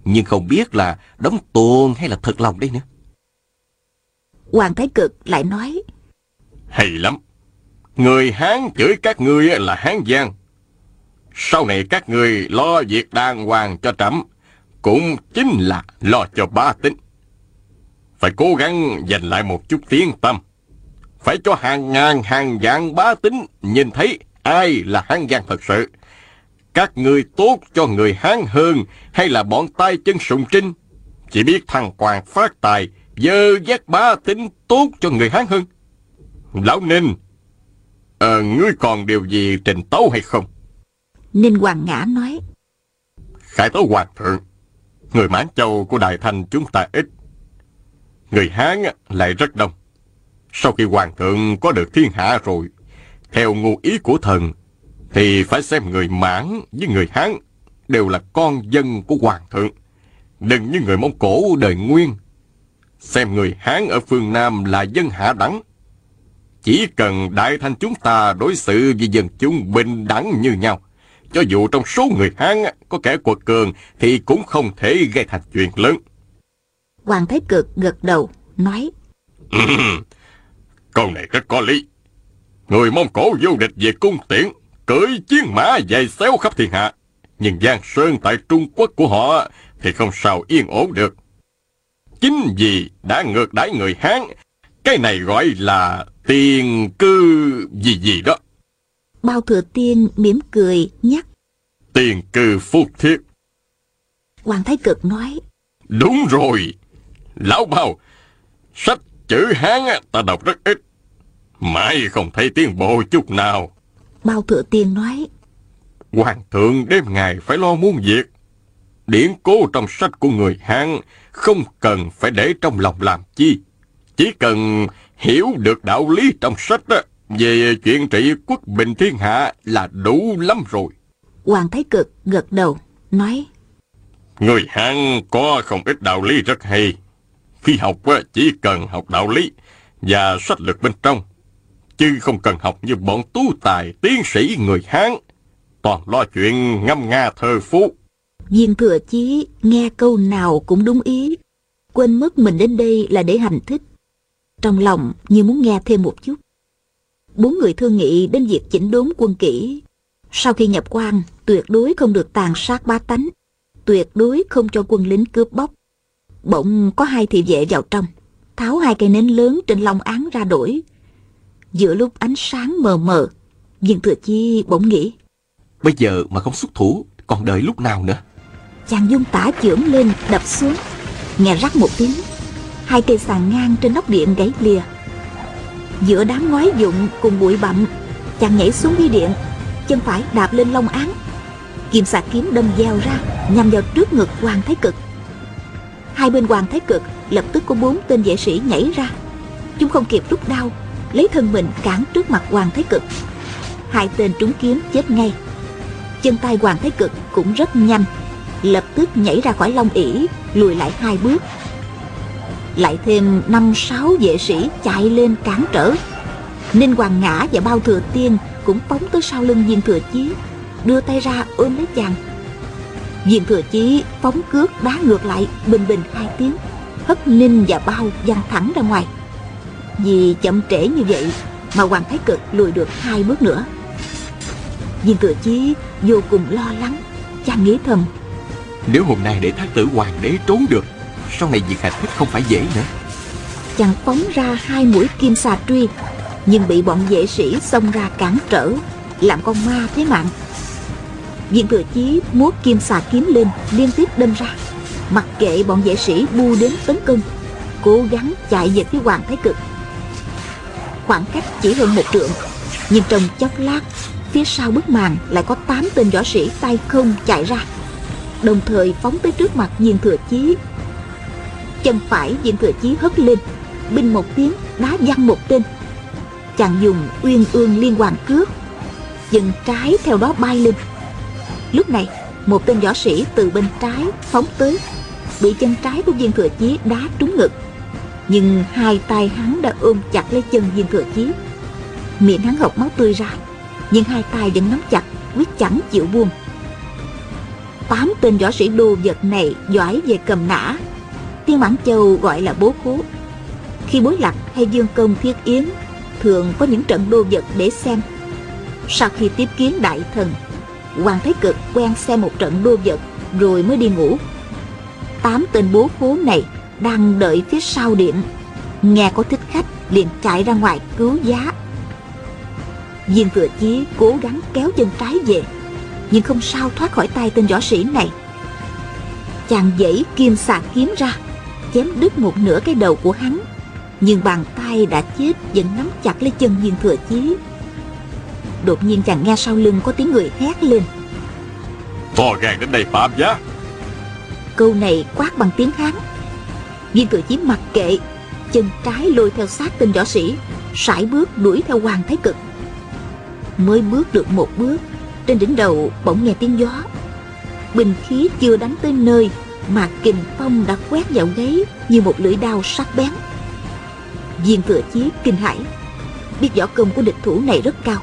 Nhưng không biết là đóng tuồng hay là thật lòng đây nữa. Hoàng Thái Cực lại nói. Hay lắm. Người Hán chửi các ngươi là Hán Giang. Sau này các người lo việc đàng hoàng cho trẫm cũng chính là lo cho ba tính. Phải cố gắng dành lại một chút tiếng tâm. Phải cho hàng ngàn hàng vạn bá tính nhìn thấy ai là Hán Giang thật sự. Các người tốt cho người Hán hơn hay là bọn tay chân sùng trinh? Chỉ biết thằng Hoàng phát tài, dơ dắt bá tính tốt cho người Hán hơn. Lão Ninh, ờ, ngươi còn điều gì trình tấu hay không? Ninh Hoàng Ngã nói. Khải tấu Hoàng thượng, người Mãn Châu của Đại Thanh chúng ta ít. Người Hán lại rất đông. Sau khi Hoàng thượng có được thiên hạ rồi, theo ngu ý của thần, thì phải xem người Mãn với người Hán đều là con dân của Hoàng thượng. Đừng như người Mông Cổ đời Nguyên. Xem người Hán ở phương Nam là dân hạ đẳng. Chỉ cần Đại Thanh chúng ta đối xử với dân chúng bình đẳng như nhau. Cho dù trong số người Hán có kẻ quật cường thì cũng không thể gây thành chuyện lớn. Hoàng Thái Cực gật đầu, nói. *laughs* Câu này rất có lý. Người Mông Cổ vô địch về cung tiễn, cưỡi chiến mã dày xéo khắp thiên hạ. Nhưng Giang Sơn tại Trung Quốc của họ thì không sao yên ổn được. Chính vì đã ngược đãi người Hán, cái này gọi là tiền cư gì gì đó. Bao thừa tiên mỉm cười nhắc. Tiền cư phúc thiết. Hoàng Thái Cực nói. Đúng rồi. Lão Bao, sách chữ Hán ta đọc rất ít. Mãi không thấy tiến bộ chút nào. Bao thừa tiên nói. Hoàng thượng đêm ngày phải lo muôn việc. Điển cố trong sách của người Hán không cần phải để trong lòng làm chi. Chỉ cần hiểu được đạo lý trong sách đó, về chuyện trị quốc bình thiên hạ là đủ lắm rồi. Hoàng Thái Cực gật đầu, nói. Người Hán có không ít đạo lý rất hay. Khi học chỉ cần học đạo lý và sách lược bên trong, chứ không cần học như bọn tú tài tiến sĩ người Hán, toàn lo chuyện ngâm nga thơ phú. Viên thừa chí nghe câu nào cũng đúng ý, quên mất mình đến đây là để hành thích. Trong lòng như muốn nghe thêm một chút. Bốn người thương nghị đến việc chỉnh đốn quân kỹ. Sau khi nhập quan, tuyệt đối không được tàn sát ba tánh, tuyệt đối không cho quân lính cướp bóc. Bỗng có hai thị vệ vào trong, tháo hai cây nến lớn trên long án ra đổi. Giữa lúc ánh sáng mờ mờ, viên thừa chi bỗng nghĩ. Bây giờ mà không xuất thủ, còn đợi lúc nào nữa? Chàng dung tả chưởng lên đập xuống, nghe rắc một tiếng, hai cây sàn ngang trên nóc điện gãy lìa. Giữa đám ngói dụng cùng bụi bặm, chàng nhảy xuống dưới điện, chân phải đạp lên long án. Kim xà kiếm đâm dao ra, nhằm vào trước ngực Hoàng Thái Cực. Hai bên Hoàng Thái Cực lập tức có bốn tên vệ sĩ nhảy ra. Chúng không kịp rút đao, lấy thân mình cản trước mặt Hoàng Thái Cực. Hai tên trúng kiếm chết ngay. Chân tay Hoàng Thái Cực cũng rất nhanh, lập tức nhảy ra khỏi long ỷ, lùi lại hai bước. Lại thêm năm sáu vệ sĩ chạy lên cản trở. Ninh Hoàng Ngã và Bao Thừa Tiên cũng phóng tới sau lưng viên thừa chí, đưa tay ra ôm lấy chàng. Viên thừa chí phóng cước đá ngược lại bình bình hai tiếng, hất Ninh và Bao văng thẳng ra ngoài. Vì chậm trễ như vậy mà Hoàng Thái Cực lùi được hai bước nữa. Viên thừa chí vô cùng lo lắng, chàng nghĩ thầm. Nếu hôm nay để thái tử hoàng đế trốn được Sau này việc hạch thích không phải dễ nữa. Chàng phóng ra hai mũi kim xà truy nhưng bị bọn vệ sĩ xông ra cản trở làm con ma thế mạng. Viên thừa chí múa kim xà kiếm lên liên tiếp đâm ra. Mặc kệ bọn vệ sĩ bu đến tấn công cố gắng chạy về phía hoàng thái cực khoảng cách chỉ hơn một trượng. Nhưng trong chốc lát, phía sau bức màn lại có tám tên võ sĩ tay không chạy ra. Đồng thời phóng tới trước mặt viên thừa chí. Chân phải viên thừa chí hất lên, binh một tiếng đá văng một tên. Chàng dùng uyên ương liên hoàn cước chân trái theo đó bay lên. Lúc này, một tên võ sĩ từ bên trái phóng tới. Bị chân trái của viên thừa chí đá trúng ngực nhưng hai tay hắn đã ôm chặt lấy chân viên thừa chí. Miệng hắn học máu tươi ra, nhưng hai tay vẫn nắm chặt, quyết chẳng chịu buông. Tám tên võ sĩ đô vật này giỏi về cầm nã. Tiên mãn châu gọi là bố khố. Khi bối lạc hay dương công thiết yến, thường có những trận đô vật để xem. Sau khi tiếp kiến đại thần, hoàng thái cực quen xem một trận đô vật, rồi mới đi ngủ. Tám tên bố khố này đang đợi phía sau điện. Nghe có thích khách liền chạy ra ngoài cứu giá. Viên thừa chí cố gắng kéo chân trái về nhưng không sao thoát khỏi tay tên võ sĩ này. Chàng dãy kim xà kiếm ra chém đứt một nửa cái đầu của hắn nhưng bàn tay đã chết vẫn nắm chặt lấy chân viên thừa chí. Đột nhiên chàng nghe sau lưng có tiếng người hét lên. To gan đến đây phạm giá. Câu này quát bằng tiếng hán viên thừa chí mặc kệ, chân trái lôi theo sát tên võ sĩ, sải bước đuổi theo hoàng thái cực. Mới bước được một bước, trên đỉnh đầu bỗng nghe tiếng gió. Bình khí chưa đánh tới nơi mà kình phong đã quét vào gáy như một lưỡi đao sắc bén. Viên thừa chí kinh hãi, biết võ công của địch thủ này rất cao.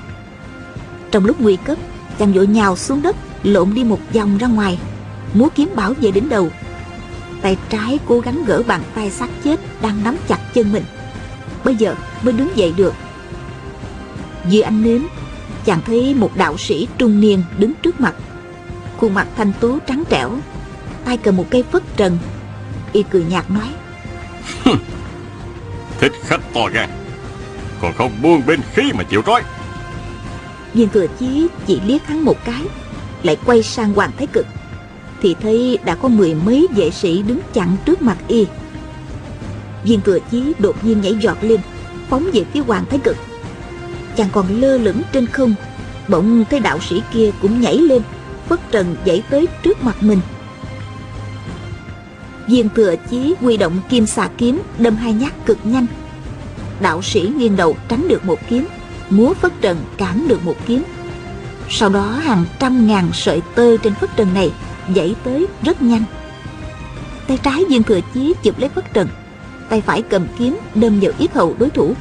Trong lúc nguy cấp, chàng vội nhào xuống đất, lộn đi một vòng ra ngoài, múa kiếm bảo vệ đỉnh đầu tay trái cố gắng gỡ bàn tay xác chết đang nắm chặt chân mình. Bây giờ mới đứng dậy được. Dưới ánh nến chàng thấy một đạo sĩ trung niên đứng trước mặt. Khuôn mặt thanh tú trắng trẻo tay cầm một cây phất trần. Y cười nhạt nói thích khách to gan còn không buông bên khí mà chịu trói. Viên thừa chí chỉ liếc hắn một cái lại quay sang hoàng thái cực thì thấy đã có mười mấy vệ sĩ đứng chặn trước mặt y. Viên thừa chí đột nhiên nhảy giọt lên, phóng về phía hoàng thái cực. Chàng còn lơ lửng trên không, bỗng thấy đạo sĩ kia cũng nhảy lên, phất trần dãy tới trước mặt mình. Viên thừa chí huy động kim xà kiếm đâm hai nhát cực nhanh. Đạo sĩ nghiêng đầu tránh được một kiếm, múa phất trần cản được một kiếm. Sau đó hàng trăm ngàn sợi tơ trên phất trần này dãy tới rất nhanh. Tay trái dương thừa chí chụp lấy phất trần, tay phải cầm kiếm đâm vào yết hầu đối thủ.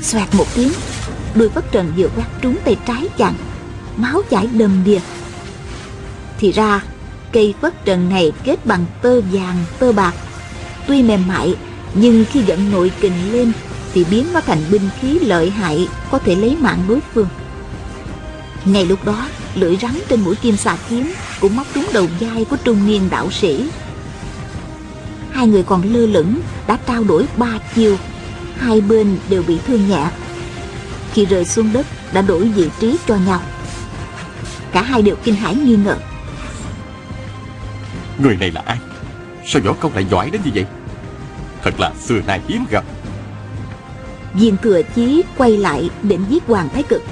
Xoẹt một tiếng, đuôi phất trần vừa quát trúng tay trái chàng, máu chảy đầm đìa. Thì ra, cây phất trần này kết bằng tơ vàng, tơ bạc. Tuy mềm mại, nhưng khi dẫn nội kình lên thì biến nó thành binh khí lợi hại có thể lấy mạng đối phương ngay lúc đó lưỡi rắn trên mũi kim xà kiếm cũng móc trúng đầu vai của trung niên đạo sĩ. Hai người còn lơ lửng đã trao đổi ba chiêu. Hai bên đều bị thương nhẹ. Khi rơi xuống đất đã đổi vị trí cho nhau. Cả hai đều kinh hãi nghi ngờ. Người này là ai? Sao võ công lại giỏi đến như vậy? Thật là xưa nay hiếm gặp. Viên thừa chí quay lại định giết hoàng thái cực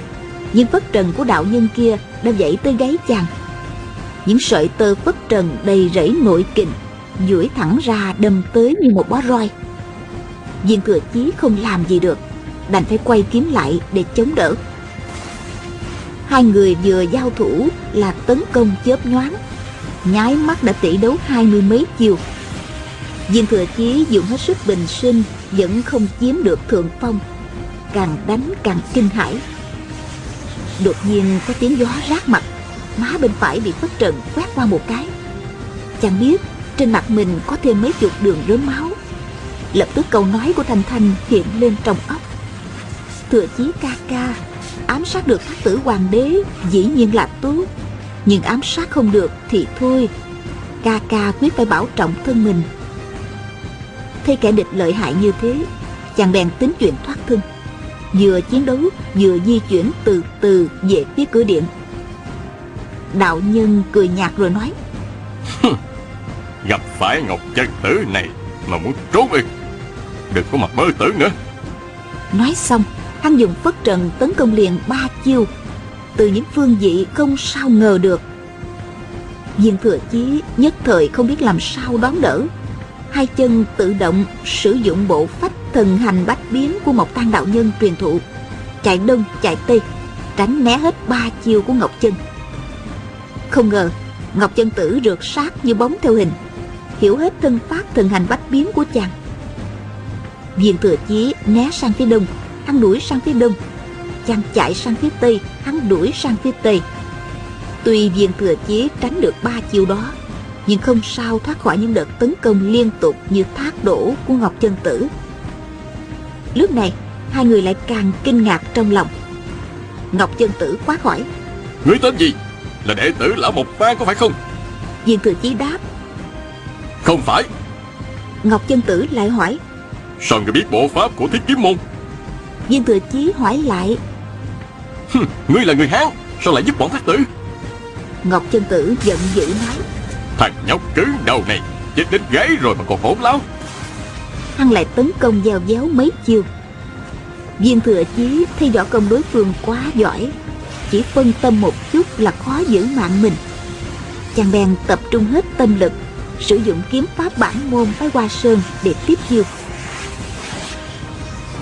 những phất trần của đạo nhân kia đã dậy tới gáy chàng. Những sợi tơ phất trần đầy rẫy nội kình, duỗi thẳng ra đâm tới như một bó roi. Viên thừa chí không làm gì được, đành phải quay kiếm lại để chống đỡ. Hai người vừa giao thủ là tấn công chớp nhoáng, nháy mắt đã tỷ đấu hai mươi mấy chiều. Viên thừa chí dùng hết sức bình sinh, vẫn không chiếm được thượng phong, càng đánh càng kinh hãi đột nhiên có tiếng gió rát mặt. Má bên phải bị phất trần quét qua một cái. Chẳng biết trên mặt mình có thêm mấy chục đường rớm máu. Lập tức câu nói của thanh thanh hiện lên trong óc. Thừa chí ca ca, ám sát được thác tử hoàng đế dĩ nhiên là tốt. Nhưng ám sát không được thì thôi. Ca ca quyết phải bảo trọng thân mình. Thấy kẻ địch lợi hại như thế, chàng bèn tính chuyện thoát thân vừa chiến đấu vừa di chuyển từ từ về phía cửa điện. Đạo nhân cười nhạt rồi nói Gặp phải Ngọc Chân Tử này Mà muốn trốn ư Đừng có mà mơ tưởng nữa. Nói xong hắn dùng phất trần tấn công liền ba chiêu. Từ những phương vị không sao ngờ được. Viên thừa chí nhất thời không biết làm sao đón đỡ. Hai chân tự động sử dụng bộ phách thần hành bách biến của một tăng đạo nhân truyền thụ. Chạy đông, chạy tây, tránh né hết ba chiêu của ngọc chân. Không ngờ, ngọc chân tử rượt sát như bóng theo hình, hiểu hết thân pháp thần hành bách biến của chàng. Viên thừa chí né sang phía đông, hắn đuổi sang phía đông. Chàng chạy sang phía tây, hắn đuổi sang phía tây. Tuy viên thừa chí tránh được ba chiêu đó, nhưng không sao thoát khỏi những đợt tấn công liên tục như thác đổ của ngọc chân tử lúc này hai người lại càng kinh ngạc trong lòng. Ngọc chân tử quát hỏi Ngươi tên gì? Là đệ tử lão một phan có phải không? Viên thừa chí đáp. Không phải. Ngọc chân tử lại hỏi. Sao ngươi biết bộ pháp của thiết kiếm môn? Viên thừa chí hỏi lại. Hừm, Ngươi là người Hán Sao lại giúp bọn thác tử? Ngọc chân tử giận dữ nói. Thằng nhóc cứng đầu này Chết đến gáy rồi mà còn hỗn láo hắn lại tấn công gieo déo mấy chiêu. Viên thừa chí thấy võ công đối phương quá giỏi, chỉ phân tâm một chút là khó giữ mạng mình. Chàng bèn tập trung hết tâm lực, sử dụng kiếm pháp bản môn phái hoa sơn để tiếp chiêu.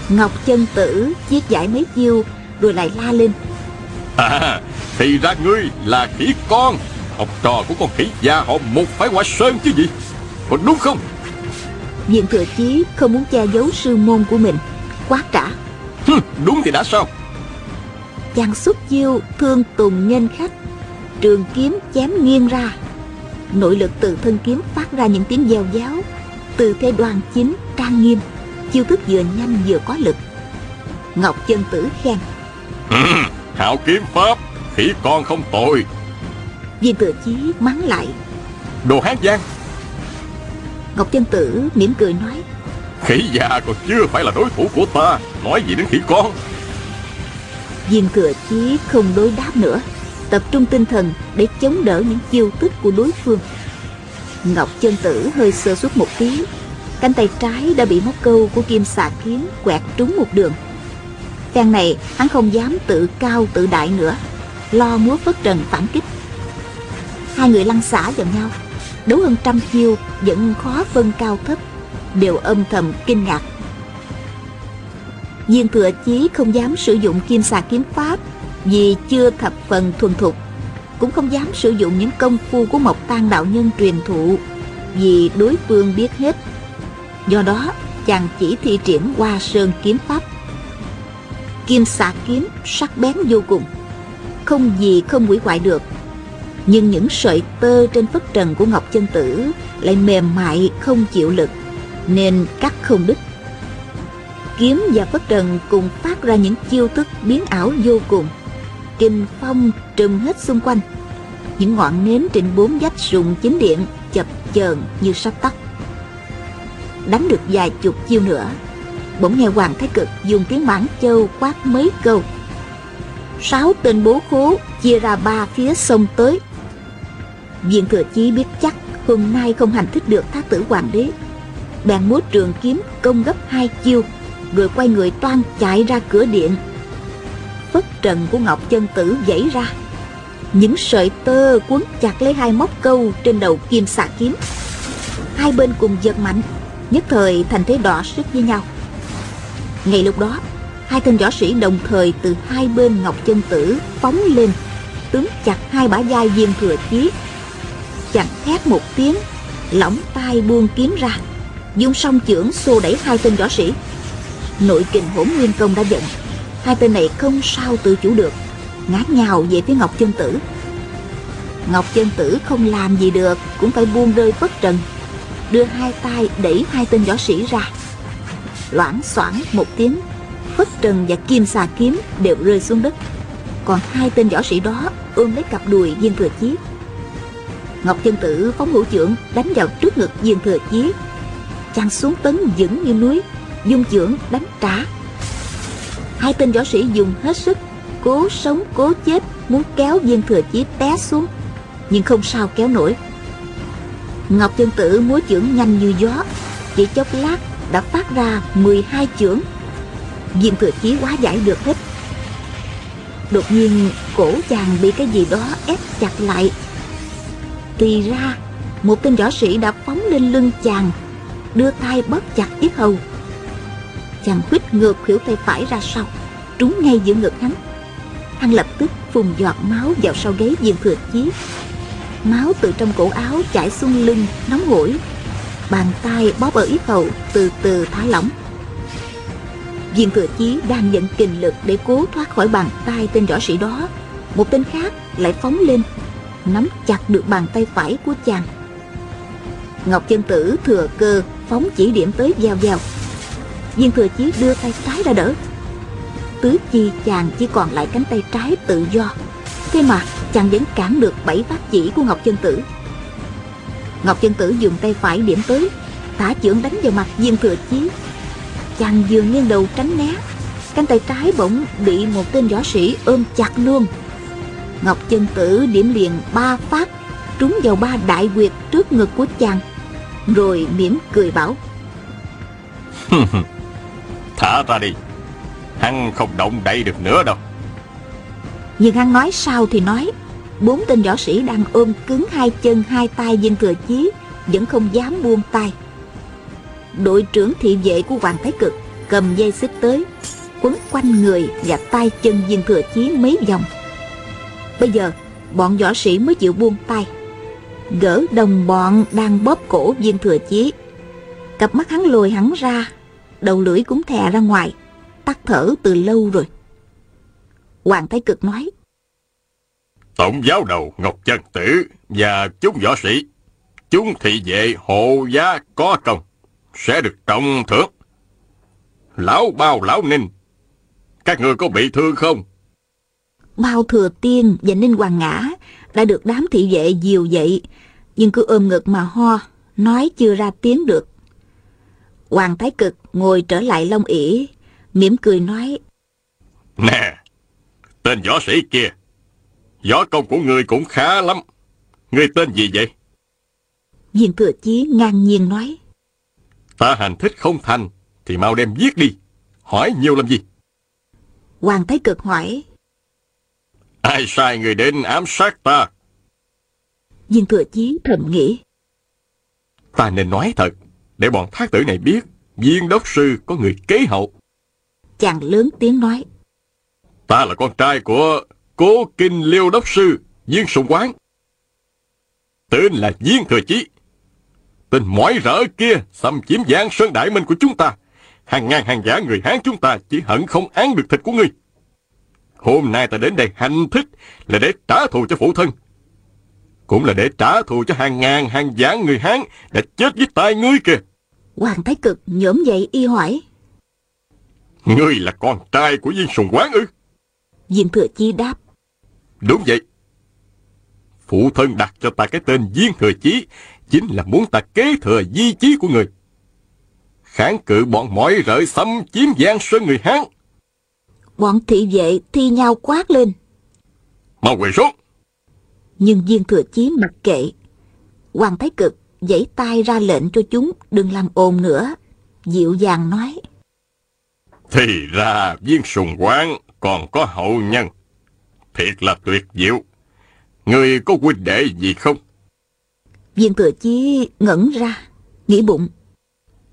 Ngọc chân tử chiếc giải mấy chiêu, rồi lại la lên. À Thì ra ngươi là khỉ con, Học trò của con khỉ già họ một phái hoa sơn chứ gì? Có đúng không? Viên thừa chí không muốn che giấu sư môn của mình. Trả Hừm, Đúng thì đã sao chàng xuất chiêu thương tùng nhân khách. Trường kiếm chém nghiêng ra. Nội lực từ thân kiếm phát ra những tiếng gieo giáo. Từ thế đoàn chính trang nghiêm. Chiêu thức vừa nhanh vừa có lực. Ngọc chân tử khen. Hảo kiếm pháp Khỉ con không tội viên thừa chí mắng lại. Đồ hán giang ngọc chân tử mỉm cười nói Khỉ già còn chưa phải là đối thủ của ta. Nói gì đến khỉ con? Viên thừa chí không đối đáp nữa tập trung tinh thần để chống đỡ những chiêu thức của đối phương. Ngọc chân tử hơi sơ suất một tí cánh tay trái đã bị móc câu của kim xà kiếm quẹt trúng một đường. Phen này hắn không dám tự cao tự đại nữa lo múa phất trần phản kích. Hai người lăn xả vào nhau đấu hơn trăm chiêu, vẫn khó phân cao thấp. Đều âm thầm, kinh ngạc. Viên thừa chí không dám sử dụng kim xà kiếm pháp, vì chưa thập phần thuần thục. Cũng không dám sử dụng những công phu của mộc tan đạo nhân truyền thụ, vì đối phương biết hết. Do đó, chàng chỉ thi triển qua sơn kiếm pháp. Kim xà kiếm sắc bén vô cùng. Không gì không hủy hoại được nhưng những sợi tơ trên phất trần của ngọc chân tử lại mềm mại, không chịu lực, nên cắt không đứt. Kiếm và phất trần cùng phát ra những chiêu thức biến ảo vô cùng. Kinh phong trùm hết xung quanh. Những ngọn nến trên bốn vách sùng chính điện chập chờn như sắp tắt. Đánh được vài chục chiêu nữa, bỗng nghe hoàng thái cực dùng tiếng mãn châu quát mấy câu. Sáu tên bố khố chia ra ba phía sông tới viện thừa chí biết chắc hôm nay không hành thích được thái tử hoàng đế. Bèn múa trường kiếm công gấp hai chiêu, rồi quay người toan chạy ra cửa điện. Phất trần của ngọc chân tử dãy ra. Những sợi tơ quấn chặt lấy hai móc câu trên đầu kim xà kiếm. Hai bên cùng giật mạnh, nhất thời thành thế đỏ sức với nhau. Ngay lúc đó, hai tên võ sĩ đồng thời từ hai bên ngọc chân tử phóng lên tướng chặt hai bả vai viên thừa chí chàng thét một tiếng, lỏng tay buông kiếm ra. Dùng song chưởng xô đẩy hai tên võ sĩ. Nội kình hỗn nguyên công đã giận. Hai tên này không sao tự chủ được. Ngã nhào về phía ngọc chân tử. Ngọc chân tử không làm gì được, cũng phải buông rơi phất trần. Đưa hai tay đẩy hai tên võ sĩ ra. Loảng xoảng một tiếng phất trần và kim xà kiếm đều rơi xuống đất. Còn hai tên võ sĩ đó ôm lấy cặp đùi viên thừa chí ngọc chân tử phóng hữu trưởng đánh vào trước ngực viên thừa chí. Chàng xuống tấn vững như núi dung chưởng đánh trả hai tên võ sĩ dùng hết sức, cố sống, cố chết, muốn kéo viên thừa chí té xuống, nhưng không sao kéo nổi. Ngọc chân tử múa chưởng nhanh như gió, chỉ chốc lát đã phát ra 12 chưởng viên thừa chí quá giải được hết. Đột nhiên, cổ chàng bị cái gì đó ép chặt lại thì ra, một tên võ sĩ đã phóng lên lưng chàng, đưa tay bóp chặt yết hầu. Chàng quýt ngược khuỷu tay phải ra sau, trúng ngay giữa ngực hắn. Hắn lập tức phun giọt máu vào sau gáy diện thừa chí. Máu từ trong cổ áo chảy xuống lưng, nóng hổi. Bàn tay bóp ở yết hầu từ từ thả lỏng. Viên thừa chí đang nhận kình lực để cố thoát khỏi bàn tay tên võ sĩ đó. Một tên khác lại phóng lên nắm chặt được bàn tay phải của chàng. Ngọc chân tử thừa cơ phóng chỉ điểm tới giao giao. Viên thừa chí đưa tay trái ra đỡ. Tứ chi chàng chỉ còn lại cánh tay trái tự do. Thế mà chàng vẫn cản được bảy phát chỉ của ngọc chân tử. Ngọc chân tử dùng tay phải điểm tới, thả chưởng đánh vào mặt viên thừa chí. Chàng vừa nghiêng đầu tránh né, cánh tay trái bỗng bị một tên võ sĩ ôm chặt luôn ngọc chân tử điểm liền ba phát trúng vào ba đại quyệt trước ngực của chàng rồi mỉm cười bảo. *laughs* Thả ra đi Hắn không động đậy được nữa đâu. Nhưng hắn nói sao thì nói bốn tên võ sĩ đang ôm cứng hai chân hai tay viên thừa chí vẫn không dám buông tay. Đội trưởng thị vệ của hoàng thái cực cầm dây xích tới quấn quanh người và tay chân viên thừa chí mấy vòng bây giờ bọn võ sĩ mới chịu buông tay gỡ đồng bọn đang bóp cổ viên thừa chí cặp mắt hắn lồi hắn ra đầu lưỡi cũng thè ra ngoài tắt thở từ lâu rồi hoàng thái cực nói Tổng giáo đầu Ngọc Chân Tử và chúng võ sĩ, chúng thị vệ hộ giá có công, sẽ được trọng thưởng. Lão bao lão ninh, các người có bị thương không? Mao Thừa Tiên và Ninh Hoàng Ngã đã được đám thị vệ dìu dậy, nhưng cứ ôm ngực mà ho, nói chưa ra tiếng được. Hoàng Thái Cực ngồi trở lại Long ỉ, mỉm cười nói, Nè, tên võ sĩ kia, võ công của người cũng khá lắm. Người tên gì vậy? Viên Thừa Chí ngang nhiên nói, Ta hành thích không thành, thì mau đem giết đi. Hỏi nhiều làm gì? Hoàng Thái Cực hỏi, Ai sai người đến ám sát ta? Viên Thừa Chí thầm nghĩ, Ta nên nói thật, để bọn thác tử này biết, viên đốc sư có người kế hậu. chàng lớn tiếng nói, Ta là con trai của cố kinh liêu đốc sư, viên sùng quán. Tên là viên thừa chí. Tên mỏi rỡ kia xâm chiếm giang sơn đại minh của chúng ta. Hàng ngàn hàng giả người Hán chúng ta chỉ hận không ăn được thịt của ngươi. Hôm nay ta đến đây hành thích là để trả thù cho phụ thân. Cũng là để trả thù cho hàng ngàn hàng giả người Hán đã chết với tay ngươi kìa. Hoàng Thái Cực nhổm dậy y hỏi, Ngươi là con trai của viên sùng quán ư? Viên Thừa Chí đáp, Đúng vậy. Phụ thân đặt cho ta cái tên Viên Thừa Chí chính là muốn ta kế thừa di chí của người. Kháng cự bọn mỏi rợi xâm chiếm giang sơn người Hán. Bọn thị vệ thi nhau quát lên, Mau quỳ xuống. nhưng Viên Thừa Chí mặc kệ. Hoàng Thái Cực giãy tay ra lệnh cho chúng đừng làm ồn nữa, dịu dàng nói, Thì ra viên sùng quán còn có hậu nhân. Thiệt là tuyệt diệu. Người có huynh đệ gì không? Viên Thừa Chí ngẩn ra, nghĩ bụng,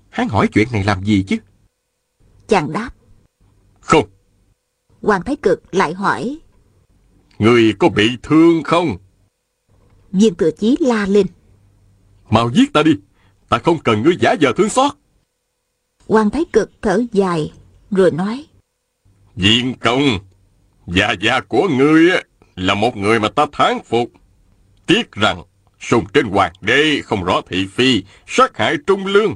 Hắn hỏi chuyện này làm gì chứ? chàng đáp. Không. Hoàng Thái Cực lại hỏi, Người có bị thương không? Viên Thừa Chí la lên. Mau giết ta đi. Ta không cần ngươi giả vờ thương xót. Hoàng Thái Cực thở dài, rồi nói, Diện công, già già của ngươi là một người mà ta thán phục. Tiếc rằng, sùng trên hoàng đế không rõ thị phi, sát hại trung lương.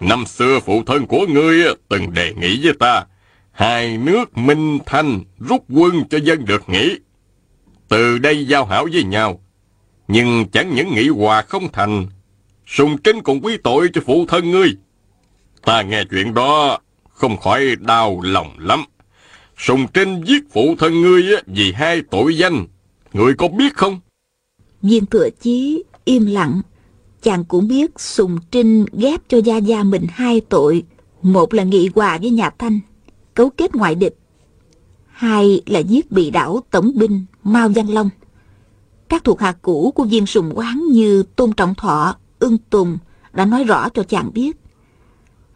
Năm xưa phụ thân của ngươi từng đề nghị với ta, hai nước minh thanh rút quân cho dân được nghỉ. Từ đây giao hảo với nhau. Nhưng chẳng những nghị hòa không thành, sùng trinh còn quy tội cho phụ thân ngươi. Ta nghe chuyện đó không khỏi đau lòng lắm. Sùng Trinh giết phụ thân ngươi vì hai tội danh. Ngươi có biết không? Viên thừa chí im lặng. Chàng cũng biết Sùng Trinh ghép cho Gia Gia mình hai tội. Một là nghị hòa với nhà Thanh, cấu kết ngoại địch. Hai là giết bị đảo tổng binh Mao Văn Long. Các thuộc hạ cũ của viên sùng quán như Tôn Trọng Thọ, Ưng Tùng đã nói rõ cho chàng biết.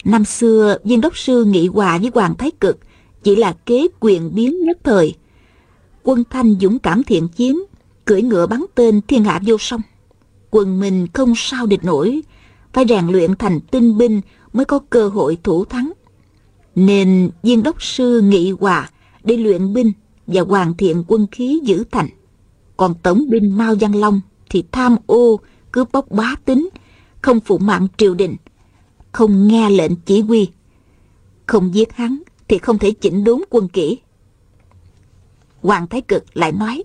Năm xưa, viên đốc sư nghị hòa với Hoàng Thái Cực chỉ là kế quyền biến nhất thời. Quân Thanh dũng cảm thiện chiến, cưỡi ngựa bắn tên thiên hạ vô song. Quân mình không sao địch nổi, phải rèn luyện thành tinh binh mới có cơ hội thủ thắng. Nên viên đốc sư nghị hòa để luyện binh và hoàn thiện quân khí giữ thành. Còn tổng binh Mao Văn Long thì tham ô, cướp bóc bá tính, không phụ mạng triều đình, không nghe lệnh chỉ huy. Không giết hắn thì không thể chỉnh đốn quân kỹ. Hoàng Thái Cực lại nói,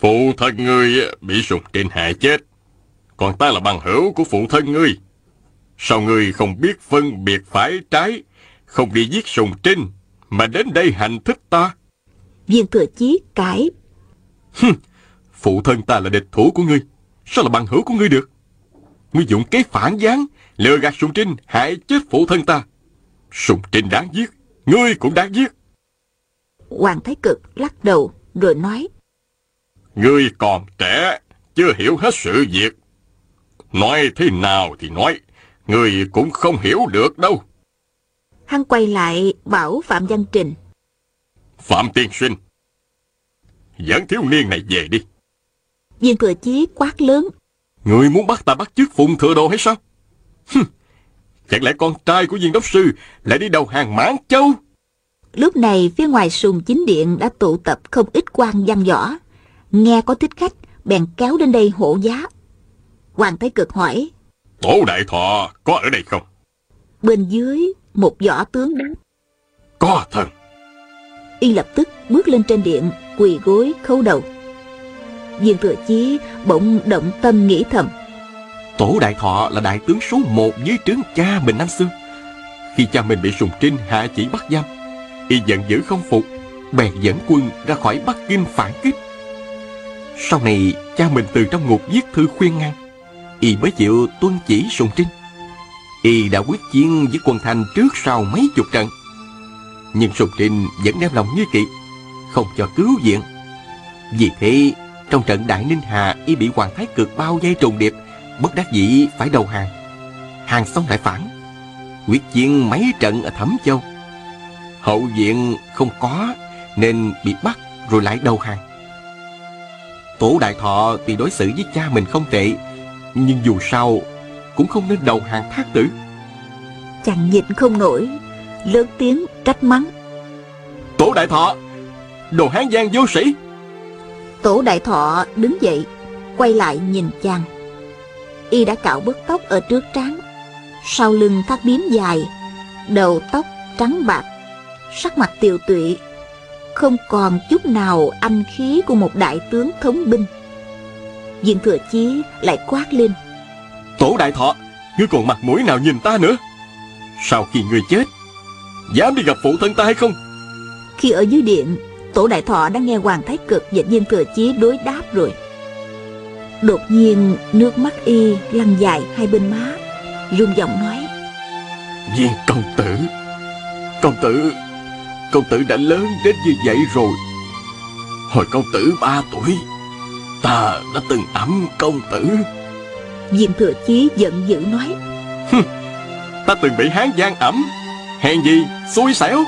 Phụ thân ngươi bị sụt trên hạ chết, còn ta là bằng hữu của phụ thân ngươi. Sao ngươi không biết phân biệt phải trái, không đi giết sùng trinh, mà đến đây hành thích ta? viên thừa chí cãi, Phụ thân ta là địch thủ của ngươi, sao là bằng hữu của ngươi được? Ngươi dụng kế phản gián, lừa gạt sùng trinh, hại chết phụ thân ta. Sùng trinh đáng giết, ngươi cũng đáng giết. Hoàng Thái Cực lắc đầu rồi nói, Ngươi còn trẻ, chưa hiểu hết sự việc. Nói thế nào thì nói, ngươi cũng không hiểu được đâu. Hắn quay lại bảo Phạm Văn Trình, Phạm Tiên Sinh, dẫn thiếu niên này về đi. viên thừa chí quát lớn, Ngươi muốn bắt ta bắt chước phụng thừa đồ hay sao? Hừm, chẳng lẽ con trai của viên đốc sư lại đi đầu hàng mãn châu? Lúc này phía ngoài sùng chính điện đã tụ tập không ít quan văn võ. Nghe có thích khách, bèn kéo đến đây hộ giá. Hoàng Thái Cực hỏi, Tổ đại thọ có ở đây không? Bên dưới một võ tướng đáp. Có thần. Y lập tức bước lên trên điện, quỳ gối khấu đầu. Viên thừa chí bỗng động tâm nghĩ thầm. Tổ Đại Thọ là đại tướng số một dưới trướng cha mình năm xưa. Khi cha mình bị Sùng Trinh hạ chỉ bắt giam, y giận dữ không phục, bèn dẫn quân ra khỏi Bắc Kinh phản kích. Sau này, cha mình từ trong ngục viết thư khuyên ngăn, y mới chịu tuân chỉ Sùng Trinh. Y đã quyết chiến với quân Thanh trước sau mấy chục trận. Nhưng Sùng Trinh vẫn đem lòng như kỵ, không cho cứu viện. Vì thế, trong trận Đại Ninh Hà, y bị Hoàng Thái Cực bao vây trùng điệp, bất đắc dĩ phải đầu hàng. Hàng xong lại phản, quyết chiến mấy trận ở Thẩm Châu. Hậu viện không có, nên bị bắt rồi lại đầu hàng. Tổ Đại Thọ tuy đối xử với cha mình không tệ, nhưng dù sao cũng không nên đầu hàng thác tử. Chàng nhịn không nổi, lớn tiếng trách mắng. Tổ Đại Thọ, đồ Hán Giang vô sĩ. Tổ đại thọ đứng dậy, quay lại nhìn chàng. Y đã cạo bớt tóc ở trước trán, sau lưng thắt biếm dài, đầu tóc trắng bạc, sắc mặt tiều tụy, không còn chút nào anh khí của một đại tướng thống binh. Viên thừa chí lại quát lên, Tổ Đại Thọ, ngươi còn mặt mũi nào nhìn ta nữa? Sau khi ngươi chết, dám đi gặp phụ thân ta hay không? khi ở dưới điện, tổ đại thọ đã nghe Hoàng Thái Cực và viên thừa chí đối đáp rồi. Đột nhiên nước mắt y lăn dài hai bên má, rung giọng nói. Viên công tử Công tử Công tử đã lớn đến như vậy rồi Hồi công tử ba tuổi Ta đã từng ấm công tử Viên thừa chí giận dữ nói. Ta từng bị hán giang ẩm Hèn gì xui xẻo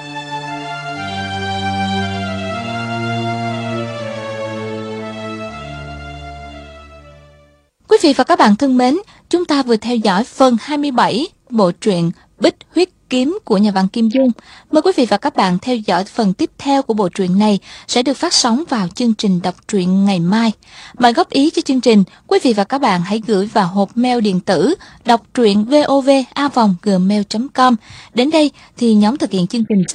Quý vị và các bạn thân mến, chúng ta vừa theo dõi phần 27 bộ truyện Bích Huyết Kiếm của nhà văn Kim Dung. Mời quý vị và các bạn theo dõi phần tiếp theo của bộ truyện này sẽ được phát sóng vào chương trình đọc truyện ngày mai. Mời góp ý cho chương trình, quý vị và các bạn hãy gửi vào hộp mail điện tử đọc truyện vovavonggmail.com. Đến đây thì nhóm thực hiện chương trình